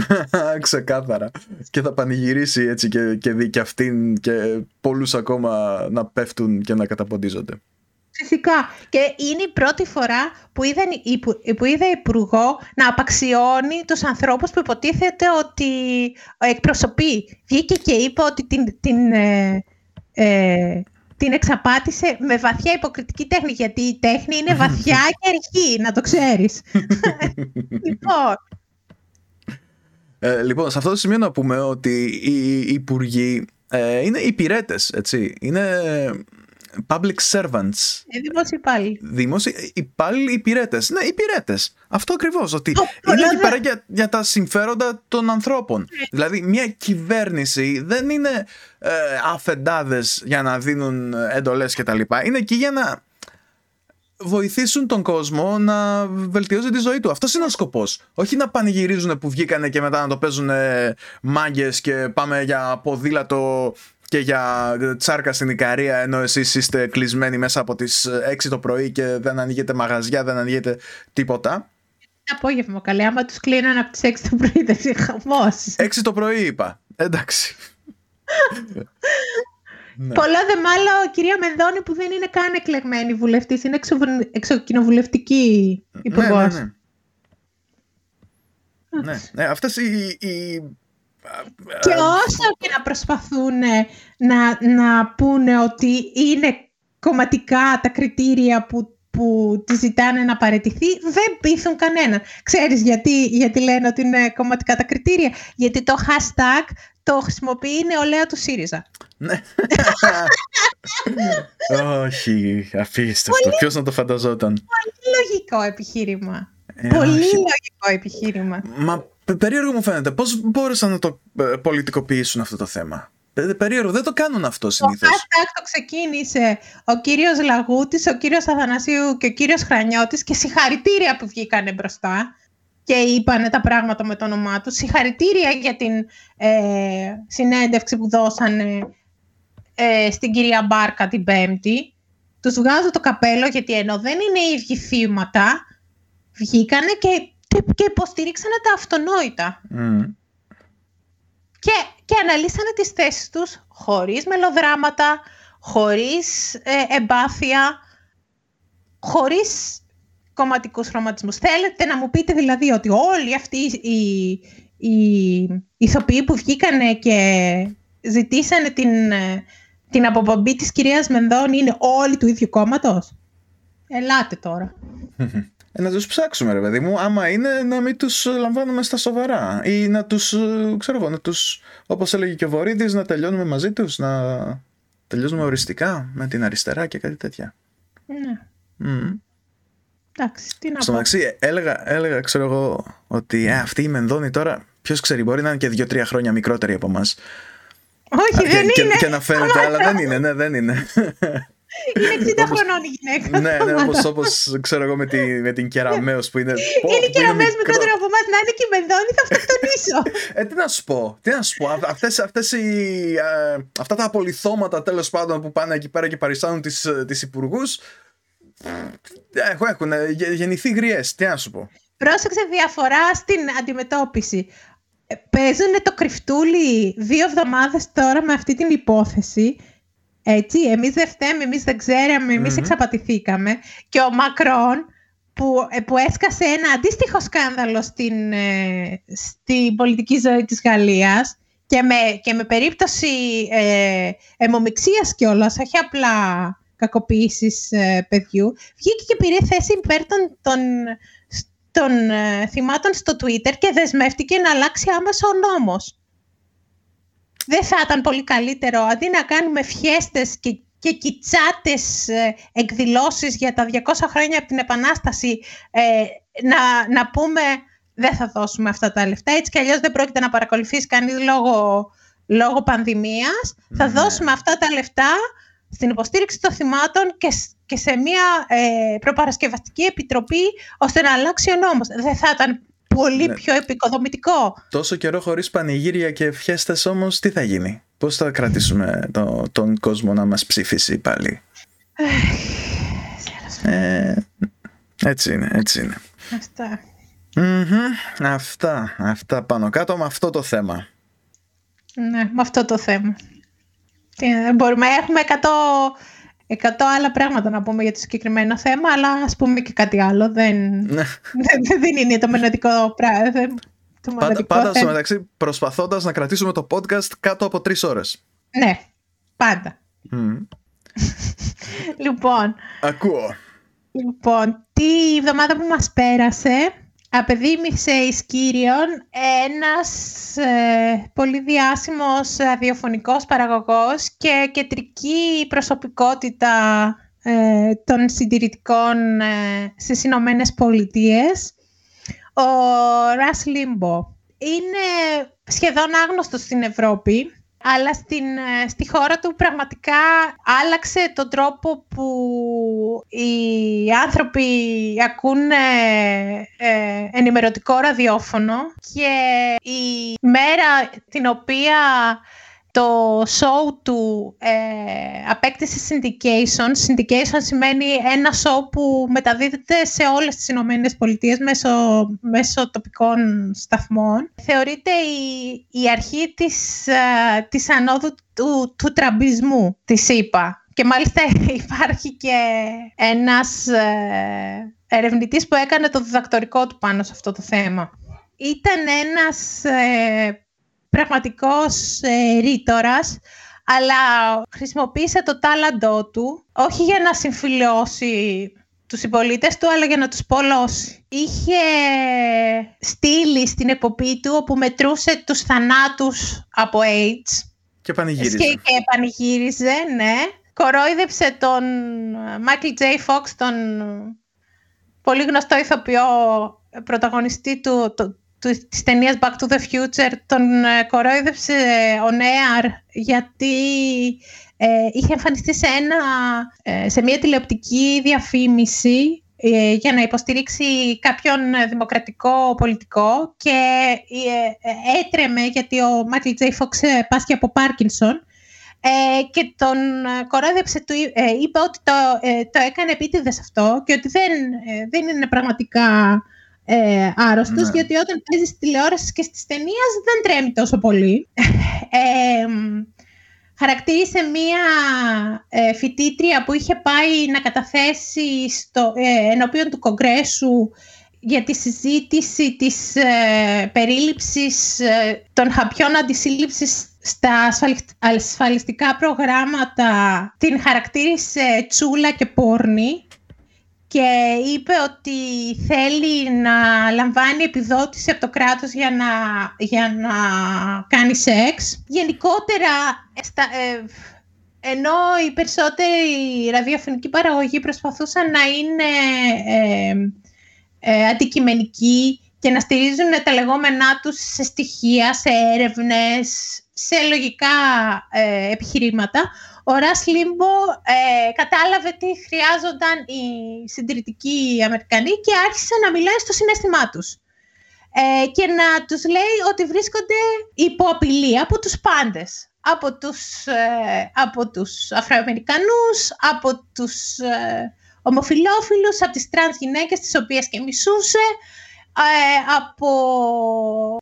[laughs] Ξεκάθαρα. Και θα πανηγυρίσει έτσι και, και δει και αυτήν και πολλούς ακόμα να πέφτουν και να καταποντίζονται. Φυσικά. Και είναι η πρώτη φορά που είδα, που είδα υπουργό να απαξιώνει τους ανθρώπους που υποτίθεται ότι εκπροσωπεί. Βγήκε και είπε ότι την, την, ε, ε την εξαπάτησε με βαθιά υποκριτική τέχνη, γιατί η τέχνη είναι βαθιά [laughs] και αρχή, να το ξέρεις. [laughs] λοιπόν. Ε, λοιπόν, σε αυτό το σημείο να πούμε ότι οι υπουργοί ε, είναι υπηρέτες, έτσι. Είναι public servants. Ε, δημόσιοι υπάλληλοι. Δημόσιοι υπάλληλοι υπηρέτες. Ναι, υπηρέτες. Αυτό ακριβώς. Ότι είναι εκεί πέρα για, για, τα συμφέροντα των ανθρώπων. Ναι. Δηλαδή, μια κυβέρνηση δεν είναι ε, αφεντάδες για να δίνουν εντολές κτλ. Είναι εκεί για να βοηθήσουν τον κόσμο να βελτιώσει τη ζωή του. Αυτός είναι ο σκοπός. Όχι να πανηγυρίζουν που βγήκανε και μετά να το παίζουν μάγκες και πάμε για ποδήλατο και για τσάρκα στην Ικαρία ενώ εσείς είστε κλεισμένοι μέσα από τις 6 το πρωί και δεν ανοίγετε μαγαζιά, δεν ανοίγετε τίποτα. Απόγευμα καλέ, άμα τους κλείναν από τις 6 το πρωί δεν είναι χαμός. 6 το πρωί είπα, εντάξει. ναι. [laughs] Πολλά δε μάλλον κυρία Μενδώνη που δεν είναι καν εκλεγμένη βουλευτής, είναι εξω, εξοκοινοβουλευτική υπουργός. Ναι, ναι, ναι. ναι, ναι. Αυτές οι, οι και όσο και να προσπαθούν να, να πούνε ότι είναι κομματικά τα κριτήρια που, που τη ζητάνε να παραιτηθεί, δεν πείθουν κανέναν. Ξέρεις γιατί, γιατί λένε ότι είναι κομματικά τα κριτήρια; Γιατί το hashtag το χρησιμοποιεί η νεολαία του ΣΥΡΙΖΑ. Ναι. Όχι, αφήστε αυτό. Ποιος να το φανταζόταν; Πολύ λογικό επιχείρημα. Ε, Πολύ λογικό επιχείρημα. Μα περίεργο μου φαίνεται. Πώς μπόρεσαν να το ε, πολιτικοποιήσουν αυτό το θέμα; Περίεργο, δεν το κάνουν αυτό συνήθως. Το hashtag το ξεκίνησε ο κύριος Λαγούτης, ο κύριος Αθανασίου και ο κύριος Χρανιώτης και συγχαρητήρια που βγήκανε μπροστά και είπανε τα πράγματα με το όνομά τους. Συγχαρητήρια για την ε, συνέντευξη που δώσανε ε, στην κυρία Μπάρκα την Πέμπτη. Τους βγάζω το καπέλο γιατί ενώ δεν είναι οι ίδιοι θύματα, βγήκανε και και, υποστηρίξανε τα αυτονόητα. Και, και αναλύσανε τις θέσεις τους χωρίς μελοδράματα, χωρίς ε, εμπάθεια, χωρίς κομματικούς χρωματισμούς. Θέλετε να μου πείτε δηλαδή ότι όλοι αυτοί οι, οι ηθοποιοί που βγήκανε και ζητήσανε την, την αποπομπή της κυρίας Μενδώνη είναι όλοι του ίδιου κόμματος; Ελάτε τώρα. [laughs] Ε, να τους ψάξουμε ρε παιδί μου, άμα είναι να μην τους λαμβάνουμε στα σοβαρά ή να τους, ξέρω εγώ, να τους, όπως έλεγε και ο Βορύδης, να τελειώνουμε μαζί τους, να τελειώνουμε οριστικά με την αριστερά και κάτι τέτοια. Ναι. Mm. Εντάξει, τι να Στο πω. μεταξύ, έλεγα, έλεγα, ξέρω εγώ, ότι ε, αυτή η Μενδώνη τώρα, ποιος ξέρει, μπορεί να είναι και δύο-τρία χρόνια μικρότερη από εμάς. Όχι, δεν και, είναι. Και, και να φαίνεται, αλλά δεν είναι, ναι, δεν είναι. Είναι 60 χρονών η γυναίκα. ναι, ναι, όπως, όπως ξέρω εγώ με, τη, με την Κεραμέως που είναι... πω, Είναι που και ραμές μικρό. μικρότερο από εμάς να είναι και η Μενδώνη θα αυτοκτονήσω. Ε, τι να σου πω, τι να σου πω. Α- Αυτές, αυτές οι, ε, αυτά τα απολυθώματα τέλος πάντων που πάνε εκεί πέρα και παριστάνουν τις, ε, τις υπουργούς ε, έχουν, έχουν ε, γε- γεννηθεί γριές, τι να σου πω. Πρόσεξε διαφορά στην αντιμετώπιση. Ε, Παίζουν το κρυφτούλι δύο εβδομάδες τώρα με αυτή την υπόθεση. Έτσι, εμείς δεν φταίμε, εμείς δεν ξέραμε, εμείς Μμμ. εξαπατηθήκαμε. Και ο Μακρόν που, ε, που έσκασε ένα αντίστοιχο σκάνδαλο στην, ε, στην πολιτική ζωή της Γαλλίας και με, και με περίπτωση ε, αιμομιξίας κιόλας, όχι απλά κακοποίησης ε, παιδιού, βγήκε και πήρε θέση υπέρ των, των, των ε, θυμάτων στο Twitter και δεσμεύτηκε να αλλάξει άμεσα ο νόμος. Δεν θα ήταν πολύ καλύτερο, αντί να κάνουμε φιέστες και, και κιτσάτες ε, εκδηλώσεις για τα 200 χρόνια από την Επανάσταση, ε, να, να πούμε δεν θα δώσουμε αυτά τα λεφτά, έτσι κι αλλιώς δεν πρόκειται να παρακολουθήσει κανείς λόγω, λόγω πανδημίας. Θα Ναι. δώσουμε αυτά τα λεφτά στην υποστήριξη των θυμάτων και, σ- και σε μια ε, προπαρασκευαστική επιτροπή ώστε να αλλάξει ο νόμος. Δεν θα ήταν πολύ Ναι. πιο επικοδομητικό. Τόσο καιρό χωρίς πανηγύρια και φιέστες όμως τι θα γίνει; Πώς θα κρατήσουμε το, τον κόσμο να μας ψηφίσει πάλι; Ε, έτσι είναι, έτσι είναι. Αυτά. Μμμ, Αυτά, αυτά πάνω κάτω με αυτό το θέμα. Ναι, με αυτό το θέμα. Τι, δεν μπορούμε, έχουμε 100, 100 άλλα πράγματα να πούμε για το συγκεκριμένο θέμα, αλλά ας πούμε και κάτι άλλο. Δεν, Ναι. δεν, δεν είναι το μοναδικό πράγμα. Το Πάντα, μοναδικό πάντα στο θέμα. μεταξύ προσπαθώντας να κρατήσουμε το podcast κάτω από τρεις ώρες. Ναι, πάντα. Μμ. Λοιπόν, Ακούω. Λοιπόν, τη εβδομάδα που μας πέρασε, απεδίμησε εις Κύριον ένας ε, πολύ διάσημος ραδιοφωνικός παραγωγός και κεντρική προσωπικότητα ε, των συντηρητικών ε, στις Ηνωμένες Πολιτείες, ο Ρας Λίμπο. Είναι σχεδόν άγνωστος στην Ευρώπη, αλλά στην, ε, στη χώρα του πραγματικά άλλαξε τον τρόπο που οι άνθρωποι ακούν ε, ε, ενημερωτικό ραδιόφωνο και η μέρα την οποία το show του ε, απέκτησε syndication. Syndication σημαίνει ένα show που μεταδίδεται σε όλες τις Ηνωμένες Πολιτείες μέσω, μέσω τοπικών σταθμών. Θεωρείται η, η αρχή της, ε, της ανόδου του, του τραμπισμού της ΕΠΑ. Και μάλιστα [laughs] υπάρχει και ένας ε, ερευνητής που έκανε το διδακτορικό του πάνω σε αυτό το θέμα. Ήταν ένας ε, πραγματικός ε, ρήτορας, αλλά χρησιμοποίησε το τάλαντό του, όχι για να συμφιλιώσει τους συμπολίτες του, αλλά για να τους πολλώσει. Είχε στείλει στην εποπή του, όπου μετρούσε τους θανάτους από AIDS. Και πανηγύριζε. Και, και πανηγύριζε, ναι. Κορόιδεψε τον Michael J. Fox, τον πολύ γνωστό ηθοποιό πρωταγωνιστή του, του, του, της ταινίας Back to the Future. Τον ε, κορόιδεψε ο Νέαρ γιατί ε, είχε εμφανιστεί σε, ένα, ε, σε μια τηλεοπτική διαφήμιση ε, για να υποστηρίξει κάποιον ε, δημοκρατικό πολιτικό και ε, ε, έτρεμε γιατί ο Μάικλ Τζέι Φόξ ε, πάσχει από Πάρκινσον ε, και τον ε, κορόδεψε, του, ε, είπε ότι το, ε, το έκανε επίτηδες αυτό και ότι δεν, ε, δεν είναι πραγματικά ε, άρρωστος Ναι. γιατί όταν παίζεις στη τηλεόραση και στις ταινίες δεν τρέμει τόσο πολύ. Ε, χαρακτήρισε μία ε, φοιτήτρια που είχε πάει να καταθέσει στο, ε, ενώπιον του Κογκρέσου για τη συζήτηση της ε, περίληψης ε, των χαπιών αντισύλληψης στα ασφαλιστικά προγράμματα την χαρακτήρισε τσούλα και πόρνη και είπε ότι θέλει να λαμβάνει επιδότηση από το κράτος για να, για να κάνει σεξ. Γενικότερα, στα, ε, ενώ οι περισσότεροι ραδιοφωνικοί παραγωγοί προσπαθούσαν να είναι ε, ε, αντικειμενικοί και να στηρίζουν τα λεγόμενά τους σε στοιχεία, σε έρευνες, σε λογικά ε, επιχειρήματα, ο Ρας Λίμπο ε, κατάλαβε τι χρειάζονταν οι συντηρητικοί Αμερικανοί και άρχισε να μιλάει στο συνέστημά τους. Ε, και να τους λέει ότι βρίσκονται υπό απειλή από τους πάντες. Από τους, ε, από τους Αφροαμερικανούς, από τους ε, ομοφυλόφιλους, από τις τρανς γυναίκες τις οποίες και μισούσε, ε, από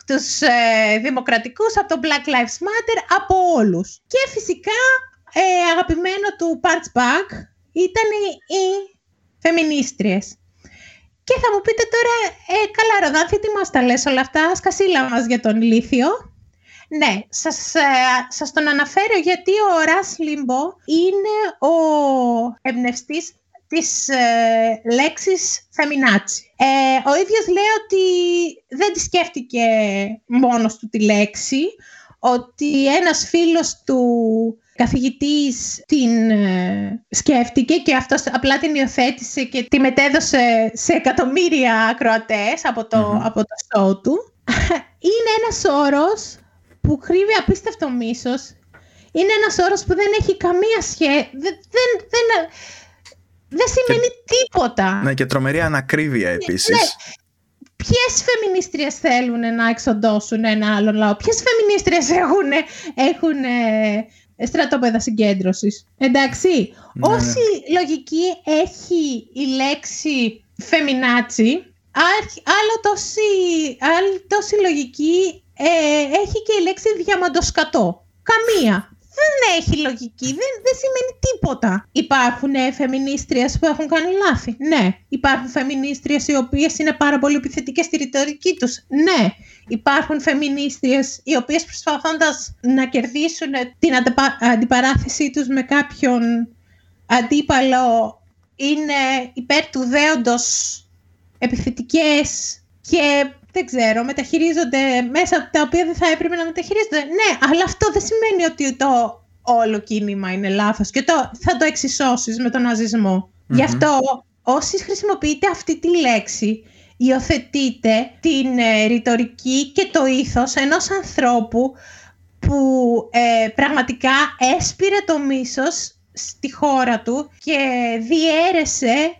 τους ε, δημοκρατικούς, από το Black Lives Matter, από όλους. Και φυσικά ε, αγαπημένο του punching bag ήταν οι, οι φεμινίστριες. Και θα μου πείτε τώρα, ε, καλά Ροδάνθη, τι μας τα λες όλα αυτά, σκασίλα μας για τον ηλίθιο. Ναι, σας, ε, σας τον αναφέρω γιατί ο Ρας Λίμπο είναι ο εμπνευστής της ε, λέξης φεμινάτσι. Ε, ο ίδιος λέει ότι δεν τη σκέφτηκε μόνος του τη λέξη, ότι ένας φίλος του καθηγητής την ε, σκέφτηκε και αυτός απλά την υιοθέτησε και τη μετέδωσε σε εκατομμύρια ακροατές από το, από το show του. [laughs] Είναι ένας όρος που κρύβει απίστευτο μίσος. Είναι ένας όρος που δεν έχει καμία σχέση. Δεν, δεν, δεν, δεν σημαίνει τίποτα. Ναι, και τρομερή ανακρίβεια ναι, επίσης. Ναι. Ποιες φεμινίστριες θέλουν να εξοντώσουν ένα άλλο λαό; Ποιες φεμινίστριες έχουν, έχουν στρατόπεδα συγκέντρωσης. Εντάξει, ναι, όση ναι. λογική έχει η λέξη φεμινάτσι, άλλο τόση, άλλη τόση λογική ε, έχει και η λέξη διαμαντοσκατό. Καμία. Δεν έχει λογική, δεν, δεν σημαίνει τίποτα. Υπάρχουν ε, φεμινίστριες που έχουν κάνει λάθη. Ναι. Υπάρχουν φεμινίστριες οι οποίες είναι πάρα πολύ επιθετικές στη ρητορική τους. Ναι. Υπάρχουν φεμινίστριες οι οποίες προσπαθώντας να κερδίσουν την αντιπαράθεσή τους με κάποιον αντίπαλο είναι υπέρ του δέοντος επιθετικές και δεν ξέρω, μεταχειρίζονται μέσα από τα οποία δεν θα έπρεπε να μεταχειρίζονται. Ναι, αλλά αυτό δεν σημαίνει ότι το όλο κίνημα είναι λάθος και το, θα το εξισώσεις με τον ναζισμο Γι' αυτό όσοι χρησιμοποιείτε αυτή τη λέξη υιοθετείτε την ε, ρητορική και το ήθος ενός ανθρώπου που ε, πραγματικά έσπηρε το μίσος στη χώρα του και διέρεσε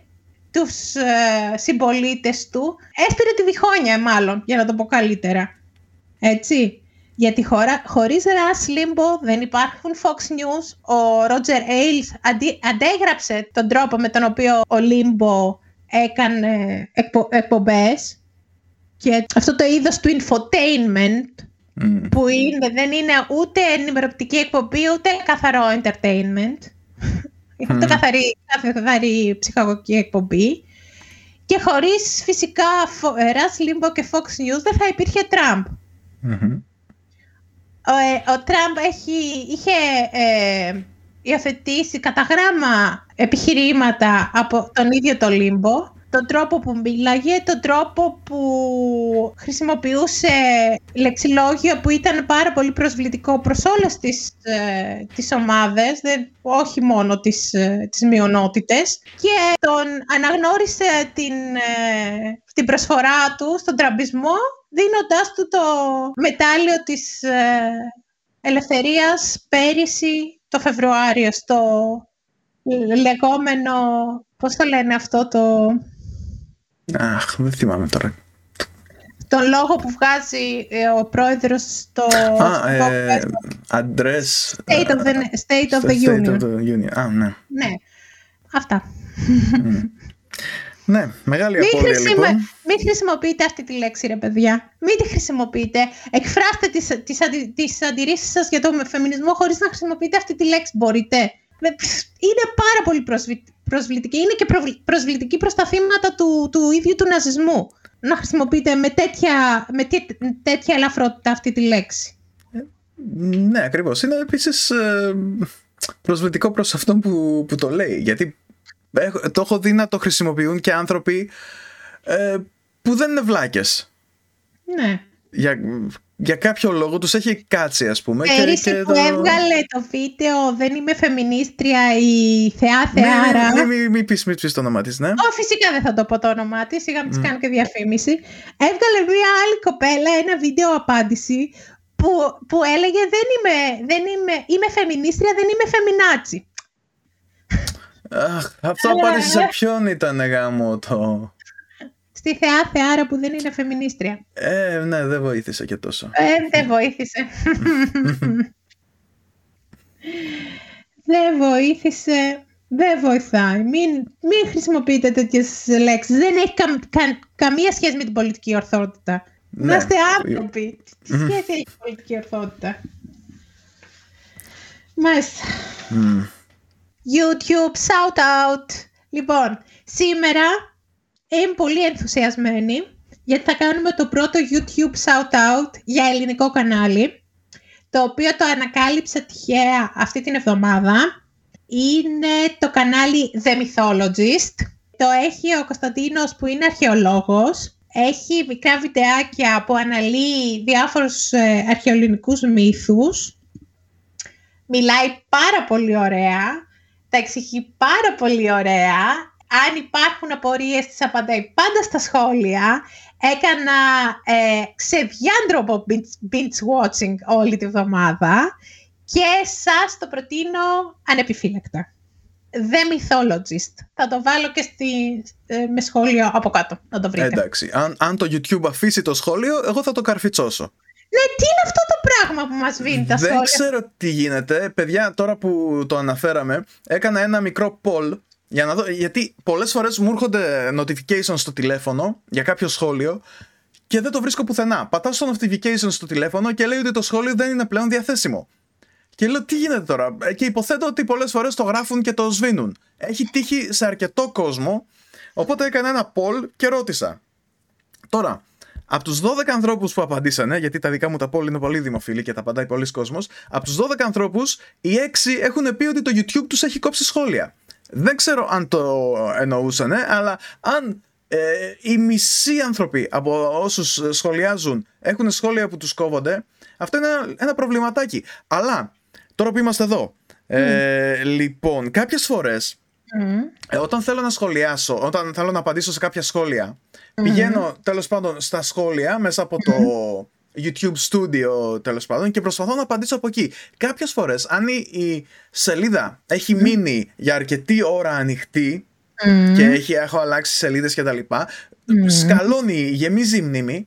τους ε, συμπολίτες του, έσπηρε τη διχόνια μάλλον, για να το πω καλύτερα. Έτσι. Γιατί χώρα, χωρίς Rush Limbo δεν υπάρχουν Fox News. Ο Roger Ailes αντί, αντέγραψε τον τρόπο με τον οποίο ο Limbo έκανε εκπο, εκπομπές και αυτό το είδος του infotainment που είναι, δεν είναι ούτε ενημερωτική εκπομπή ούτε καθαρό entertainment. Είναι mm. καθαρή, καθαρή ψυχαγωγική εκπομπή. Και χωρίς φυσικά Rush Limbo και Fox News δεν θα υπήρχε Τραμπ. Ο, ε, ο Τραμπ έχει, είχε ε, υιοθετήσει κατά γράμμα επιχειρήματα από τον ίδιο το Λίμπο, τον τρόπο που μίλαγε, τον τρόπο που χρησιμοποιούσε λεξιλόγιο που ήταν πάρα πολύ προσβλητικό προς όλες τις, ε, τις ομάδες, δεν, όχι μόνο τις, ε, τις μειονότητες. Και τον αναγνώρισε την, ε, την προσφορά του στον τραμπισμό δίνοντάς του το μετάλλιο της ε, ελευθερίας πέρυσι το Φεβρουάριο στο λεγόμενο, πώς το λένε αυτό το... Αχ, δεν θυμάμαι τώρα. Τον λόγο που βγάζει ε, ο πρόεδρος στο... Α, ε, address... State of the, state of the Union. State of the Union. Α, ναι. Ναι, αυτά. Ναι, μεγάλη μην απώλεια λοιπόν. Μην χρησιμοποιείτε αυτή τη λέξη ρε παιδιά. Μην τη χρησιμοποιείτε. Εκφράστε τις, τις, αντι, τις αντιρρήσεις σας για τον φεμινισμό χωρίς να χρησιμοποιείτε αυτή τη λέξη. Μπορείτε. Είναι πάρα πολύ προσβλητική. Είναι και προσβλητική προς τα θύματα του, του ίδιου του ναζισμού. Να χρησιμοποιείτε με τέτοια, με τέτοια ελαφρότητα αυτή τη λέξη. Ε, ναι, ακριβώς. Είναι επίσης ε, προσβλητικό προς αυτόν που, που το λέει. Γιατί το έχω δει να το χρησιμοποιούν και άνθρωποι ε, που δεν είναι βλάκες. Ναι. Για, για κάποιο λόγο τους έχει κάτσει ας πούμε. και, και που το... έβγαλε το βίντεο «Δεν είμαι φεμινίστρια» η Θεά Θεάρα. Μην μη, μη, μη, πεις, μη πεις το όνομά της, ναι. Ω, φυσικά δεν θα το πω το όνομά της, σιγά μην mm. κάνω και διαφήμιση. Έβγαλε μια άλλη κοπέλα ένα βίντεο απάντηση που, που έλεγε «Δεν είμαι, δεν είμαι, είμαι φεμινίστρια, δεν είμαι φεμινάτσι». Αχ, αυτό απάντησε σε ποιον ήταν γάμο το... Στη Θεά Θεάρα που δεν είναι φεμινίστρια. Ε, ναι, δεν βοήθησε και τόσο. Ε, δεν βοήθησε. [laughs] δεν βοήθησε. Δεν βοηθάει. Μην, μην χρησιμοποιείτε τέτοιες λέξεις. Δεν έχει καμία σχέση με την πολιτική ορθότητα. Ναι. Να είστε άνθρωποι. Τι σχέση έχει η πολιτική ορθότητα; Μάλιστα. YouTube, shout out. Λοιπόν, σήμερα είμαι πολύ ενθουσιασμένη γιατί θα κάνουμε το πρώτο YouTube shout out για ελληνικό κανάλι το οποίο το ανακάλυψα τυχαία αυτή την εβδομάδα. Είναι το κανάλι The Mythologist. Το έχει ο Κωνσταντίνος που είναι αρχαιολόγος. Έχει μικρά βιντεάκια που αναλύει διάφορους ε, αρχαιοελληνικούς μύθους. Μιλάει πάρα πολύ ωραία τα εξηγεί πάρα πολύ ωραία. Αν υπάρχουν απορίες, τις απαντάει πάντα στα σχόλια. Έκανα ε, ξεδιάντροπο binge watching όλη τη βδομάδα και σας το προτείνω ανεπιφύλακτα. The Mythologist. Θα το βάλω και στη, ε, με σχόλιο από κάτω, να το βρείτε. Εντάξει, αν, αν το YouTube αφήσει το σχόλιο, εγώ θα το καρφιτσώσω. Ναι, τι είναι αυτό το πράγμα που μας βίνει τα σχόλια; Δεν ξέρω τι γίνεται. Παιδιά, τώρα που το αναφέραμε, έκανα ένα μικρό poll για να δω, γιατί πολλές φορές μου έρχονται notifications στο τηλέφωνο για κάποιο σχόλιο και δεν το βρίσκω πουθενά. Πατάω στο notification στο τηλέφωνο και λέει ότι το σχόλιο δεν είναι πλέον διαθέσιμο. Και λέω τι γίνεται τώρα; Και υποθέτω ότι πολλές φορές το γράφουν και το σβήνουν. Έχει τύχει σε αρκετό κόσμο. Οπότε έκανα ένα poll και ρώτησα. Τώρα, από τους 12 ανθρώπους που απαντήσανε, γιατί τα δικά μου τα πόλη είναι πολύ δημοφιλή και τα απαντάει πολλοί κόσμος, από τους 12 ανθρώπους, οι 6 έχουν πει ότι το YouTube τους έχει κόψει σχόλια. Δεν ξέρω αν το εννοούσαν, αλλά αν ε, οι μισοί άνθρωποι από όσους σχολιάζουν έχουν σχόλια που τους κόβονται, αυτό είναι ένα, ένα προβληματάκι. Αλλά τώρα που είμαστε εδώ, ε, λοιπόν, κάποιες φορές ε, όταν θέλω να σχολιάσω, όταν θέλω να απαντήσω σε κάποια σχόλια, πηγαίνω τέλος πάντων στα σχόλια μέσα από το YouTube Studio τέλος πάντων και προσπαθώ να απαντήσω από εκεί. Κάποιες φορές, αν η, σελίδα έχει μείνει για αρκετή ώρα ανοιχτή και έχει, έχω αλλάξει σελίδες και τα λοιπά, σκαλώνει, γεμίζει η μνήμη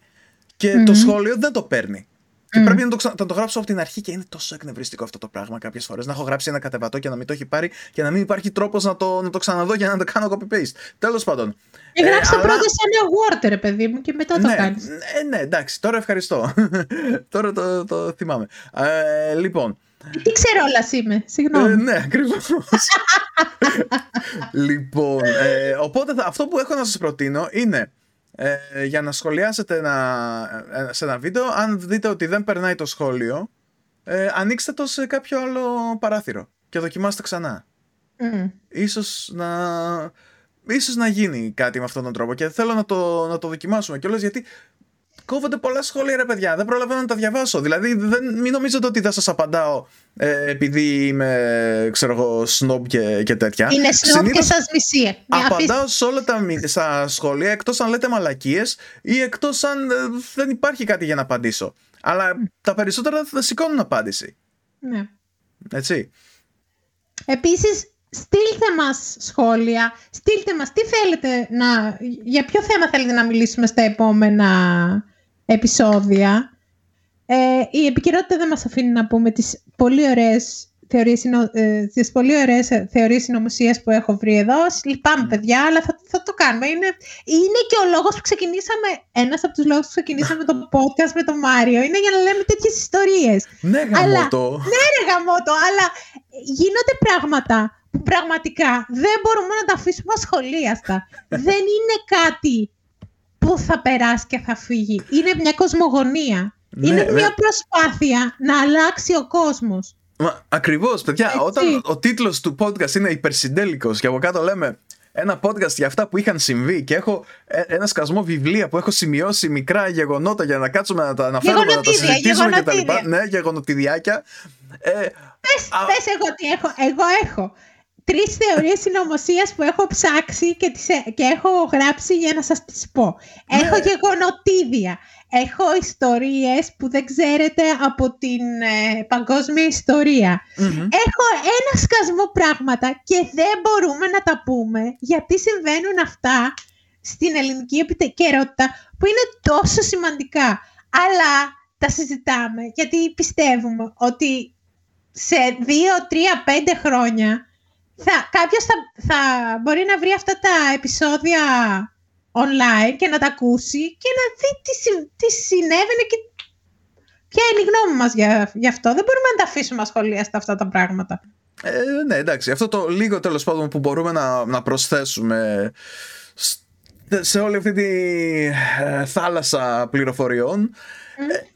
και το σχόλιο δεν το παίρνει. Και πρέπει να το, να το γράψω από την αρχή και είναι τόσο εκνευριστικό αυτό το πράγμα κάποιες φορές. Να έχω γράψει ένα κατεβατό και να μην το έχει πάρει και να μην υπάρχει τρόπος να το, να το ξαναδώ και να το κάνω copy-paste. Τέλος πάντων. Ε, γράψει το πρώτο σε ένα Word, ρε παιδί μου, και μετά το ναι, κάνεις. Ναι, ναι, εντάξει, τώρα ευχαριστώ. [laughs] τώρα το, το θυμάμαι. Ε, λοιπόν. Τι ξέρω όλας είμαι, συγγνώμη. Ε, ναι, ακριβώς. [laughs] λοιπόν, ε, οπότε αυτό που έχω να σας προτείνω είναι ε, για να σχολιάσετε ένα, ε, σε ένα βίντεο. Αν δείτε ότι δεν περνάει το σχόλιο, ε, ανοίξτε το σε κάποιο άλλο παράθυρο και δοκιμάστε ξανά. Mm. Ίσως να... Ίσως να γίνει κάτι με αυτόν τον τρόπο και θέλω να το, να το δοκιμάσουμε κιόλας γιατί κόβονται πολλά σχόλια, ρε παιδιά. Δεν προλαβαίνω να τα διαβάσω. Δηλαδή, δεν, μην νομίζετε ότι θα σας απαντάω ε, επειδή είμαι, ξέρω εγώ, σνόμπ και, και τέτοια. Είναι σνόμπ και σας μισεί. Απαντάω σε όλα τα στα σχόλια εκτός αν λέτε μαλακίες ή εκτός αν ε, δεν υπάρχει κάτι για να απαντήσω. Αλλά τα περισσότερα θα σηκώνουν απάντηση. Ναι. Έτσι. Επίσης, στείλτε μας σχόλια, στείλτε μας τι θέλετε να, για ποιο θέμα θέλετε να μιλήσουμε στα επόμενα επεισόδια. Ε, η επικαιρότητα δεν μας αφήνει να πούμε τις πολύ ωραίες θεωρίες, συνο, ε, τις πολύ ωραίες θεωρίες συνωμοσίας που έχω βρει εδώ. Λυπάμαι, παιδιά, αλλά θα, θα το κάνουμε. Είναι, είναι και ο λόγος που ξεκινήσαμε, ένας από τους λόγους που ξεκινήσαμε το [laughs] podcast με τον Μάριο, είναι για να λέμε τέτοιες ιστορίες. Ναι, γαμώτο. ναι, ρε γαμώτο, αλλά γίνονται πράγματα που πραγματικά δεν μπορούμε να τα αφήσουμε ασχολίαστα. [laughs] δεν είναι κάτι που θα περάσει και θα φύγει. Είναι μια κοσμογονία. Ναι, είναι μια προσπάθεια να αλλάξει ο κόσμος. Μα, ακριβώς, παιδιά, όταν ο τίτλος του podcast είναι υπερσυντέλικος και από κάτω λέμε ένα podcast για αυτά που είχαν συμβεί και έχω ε, ένα σκασμό βιβλία που έχω σημειώσει μικρά γεγονότα για να κάτσουμε να τα αναφέρουμε, να τα συζητήσουμε κτλ. Ναι, γεγονοτιδιάκια. Ε, πες, α... πες εγώ τι έχω. Εγώ έχω τρεις θεωρίες συνωμοσίας που έχω ψάξει και, τις, ε, και έχω γράψει για να σας τις πω. Ναι. Έχω γεγονοτίδια. Έχω ιστορίες που δεν ξέρετε από την ε, παγκόσμια Έχω ένα σκασμό πράγματα και δεν μπορούμε να τα πούμε γιατί συμβαίνουν αυτά στην ελληνική επικαιρότητα που είναι τόσο σημαντικά. Αλλά τα συζητάμε γιατί πιστεύουμε ότι σε δύο, τρία, πέντε χρόνια θα, κάποιος θα, θα μπορεί να βρει αυτά τα επεισόδια online και να τα ακούσει και να δει τι, τι συνέβαινε και ποια είναι η γνώμη μας για, για αυτό. Δεν μπορούμε να τα αφήσουμε ασχολίαστα αυτά τα πράγματα. Ε, ναι, εντάξει. Αυτό το λίγο τέλος πάντων που μπορούμε να, να προσθέσουμε σε όλη αυτή τη ε, θάλασσα πληροφοριών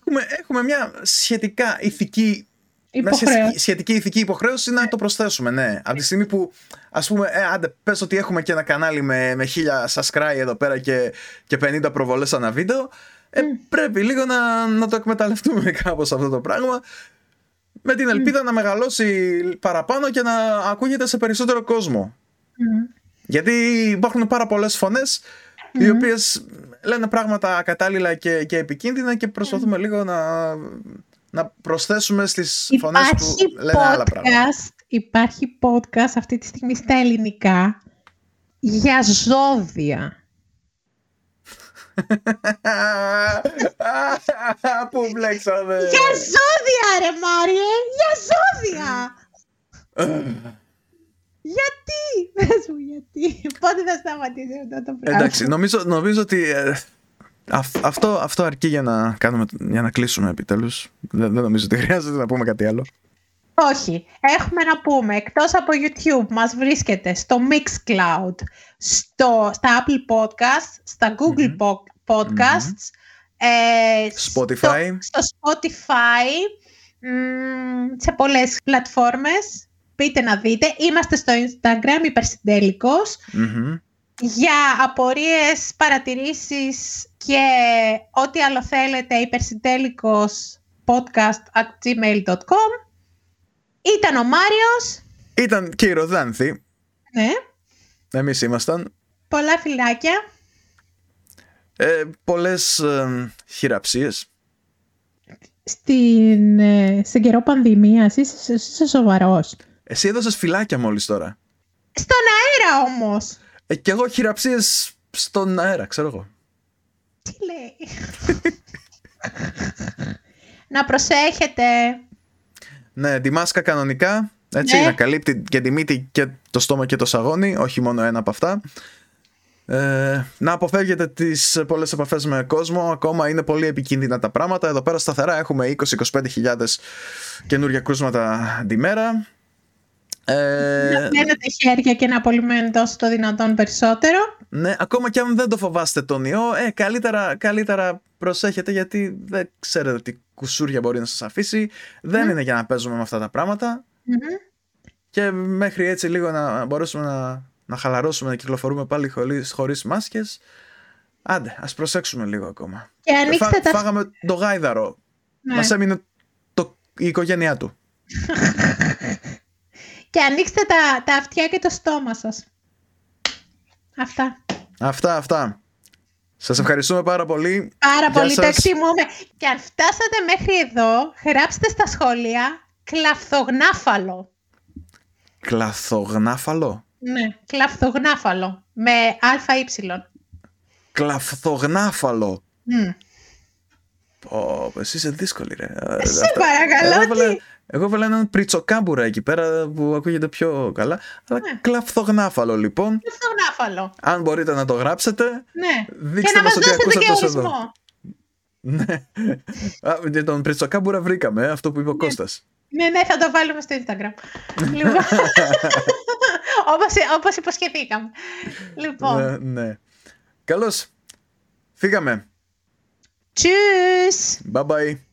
έχουμε, έχουμε μια σχετικά ηθική μια σχετική ηθική υποχρέωση να το προσθέσουμε, ναι. Από τη στιγμή που, ας πούμε, ε, άντε, πες ότι έχουμε και ένα κανάλι με, με χίλια subscribe εδώ πέρα και, και 50 προβολές ανά βίντεο, ε, πρέπει λίγο να, να το εκμεταλλευτούμε [laughs] κάπως αυτό το πράγμα. Με την ελπίδα να μεγαλώσει παραπάνω και να ακούγεται σε περισσότερο κόσμο. Γιατί υπάρχουν πάρα πολλές φωνές οι οποίες λένε πράγματα κατάλληλα και, και επικίνδυνα και προσπαθούμε λίγο να να προσθέσουμε στις φωνές που λένε podcast, άλλα πράγματα. Υπάρχει podcast αυτή τη στιγμή στα ελληνικά για ζώδια. [laughs] Πού μπλέξαμε. Για ζώδια ρε Μάριε, για ζώδια. γιατί, [laughs] πες μου γιατί, πότε θα σταματήσει αυτό το πράγμα; Εντάξει, νομίζω, νομίζω ότι ε, αυτό, αυτό αρκεί για να, κάνουμε, για να κλείσουμε επιτέλους. Δεν, δεν νομίζω ότι [laughs] χρειάζεται να πούμε κάτι άλλο. Όχι. Έχουμε να πούμε, εκτός από YouTube, μας βρίσκεται στο Mixcloud, στο, στα Apple Podcasts, στα Google Podcasts, ε, Spotify. Στο, Spotify, σε πολλές πλατφόρμες. Πείτε να δείτε. Είμαστε στο Instagram, υπερσυντελικος για απορίες, παρατηρήσεις και ό,τι άλλο θέλετε υπερσυντέλικος podcast at gmail.com Ήταν ο Μάριος. Ήταν και η Ροδάνθη. Ναι. Εμείς ήμασταν. Πολλά φυλάκια ε, Πολλές ε, χειραψίες. Στην, ε, στην καιρό πανδημίας είσαι, είσαι σοβαρός. Εσύ έδωσες φυλάκια μόλις τώρα. Στον αέρα όμως ε, και εγώ χειραψίες στον αέρα, ξέρω εγώ. Τι λέει. να προσέχετε. Ναι, τη μάσκα κανονικά, έτσι, ναι. να καλύπτει και τη μύτη και το στόμα και το σαγόνι, όχι μόνο ένα από αυτά. Ε, να αποφεύγετε τις πολλές επαφές με κόσμο Ακόμα είναι πολύ επικίνδυνα τα πράγματα Εδώ πέρα σταθερά έχουμε 20-25 χιλιάδες καινούργια κρούσματα τη μέρα ε... Να μένετε χέρια και να απολυμμένετε όσο το δυνατόν περισσότερο. Ναι, ακόμα και αν δεν το φοβάστε τον ιό, ε, καλύτερα, καλύτερα προσέχετε γιατί δεν ξέρετε τι κουσούρια μπορεί να σας αφήσει. Δεν είναι για να παίζουμε με αυτά τα πραγματα Και μέχρι έτσι λίγο να μπορέσουμε να, να χαλαρώσουμε, να κυκλοφορούμε πάλι χωρίς, χωρίς μάσκες. Άντε, ας προσέξουμε λίγο ακόμα. Και ανοίξτε τα... Φάγαμε το γάιδαρο. Ναι. Μας έμεινε το, η οικογένειά του. [laughs] και ανοίξτε τα, τα αυτιά και το στόμα σας. Αυτά. Αυτά, αυτά. Σας ευχαριστούμε πάρα πολύ. Πάρα πολύ, το εκτιμούμε. Και αν φτάσατε μέχρι εδώ, γράψτε στα σχόλια κλαφθογνάφαλο. Κλαφθογνάφαλο; Ναι, κλαφθογνάφαλο. Με α ή. Κλαφθογνάφαλο. Mm. Πω, εσύ είσαι δύσκολη, ρε. Σε παρακαλώ, εγώ, τι. έβαλα, εγώ έβαλα έναν πριτσοκάμπουρα εκεί πέρα που ακούγεται πιο καλά. Αλλά Ναι. κλαφθογνάφαλο λοιπόν. Στο γνάφαλο. Αν μπορείτε να το γράψετε, Ναι. Δείξτε και να μας μας ότι δώσετε και ακούσατε το ορισμό. Ναι. Α, για τον Πριτσοκάμπουρα βρήκαμε, ε, αυτό που είπε ο Κώστας. Ναι, ναι, θα το βάλουμε στο Instagram. λοιπόν, [laughs] όπως, όπως υποσχεθήκαμε. Λοιπόν, Ε, ναι. Καλώς. Φύγαμε. Tschüss! Bye bye.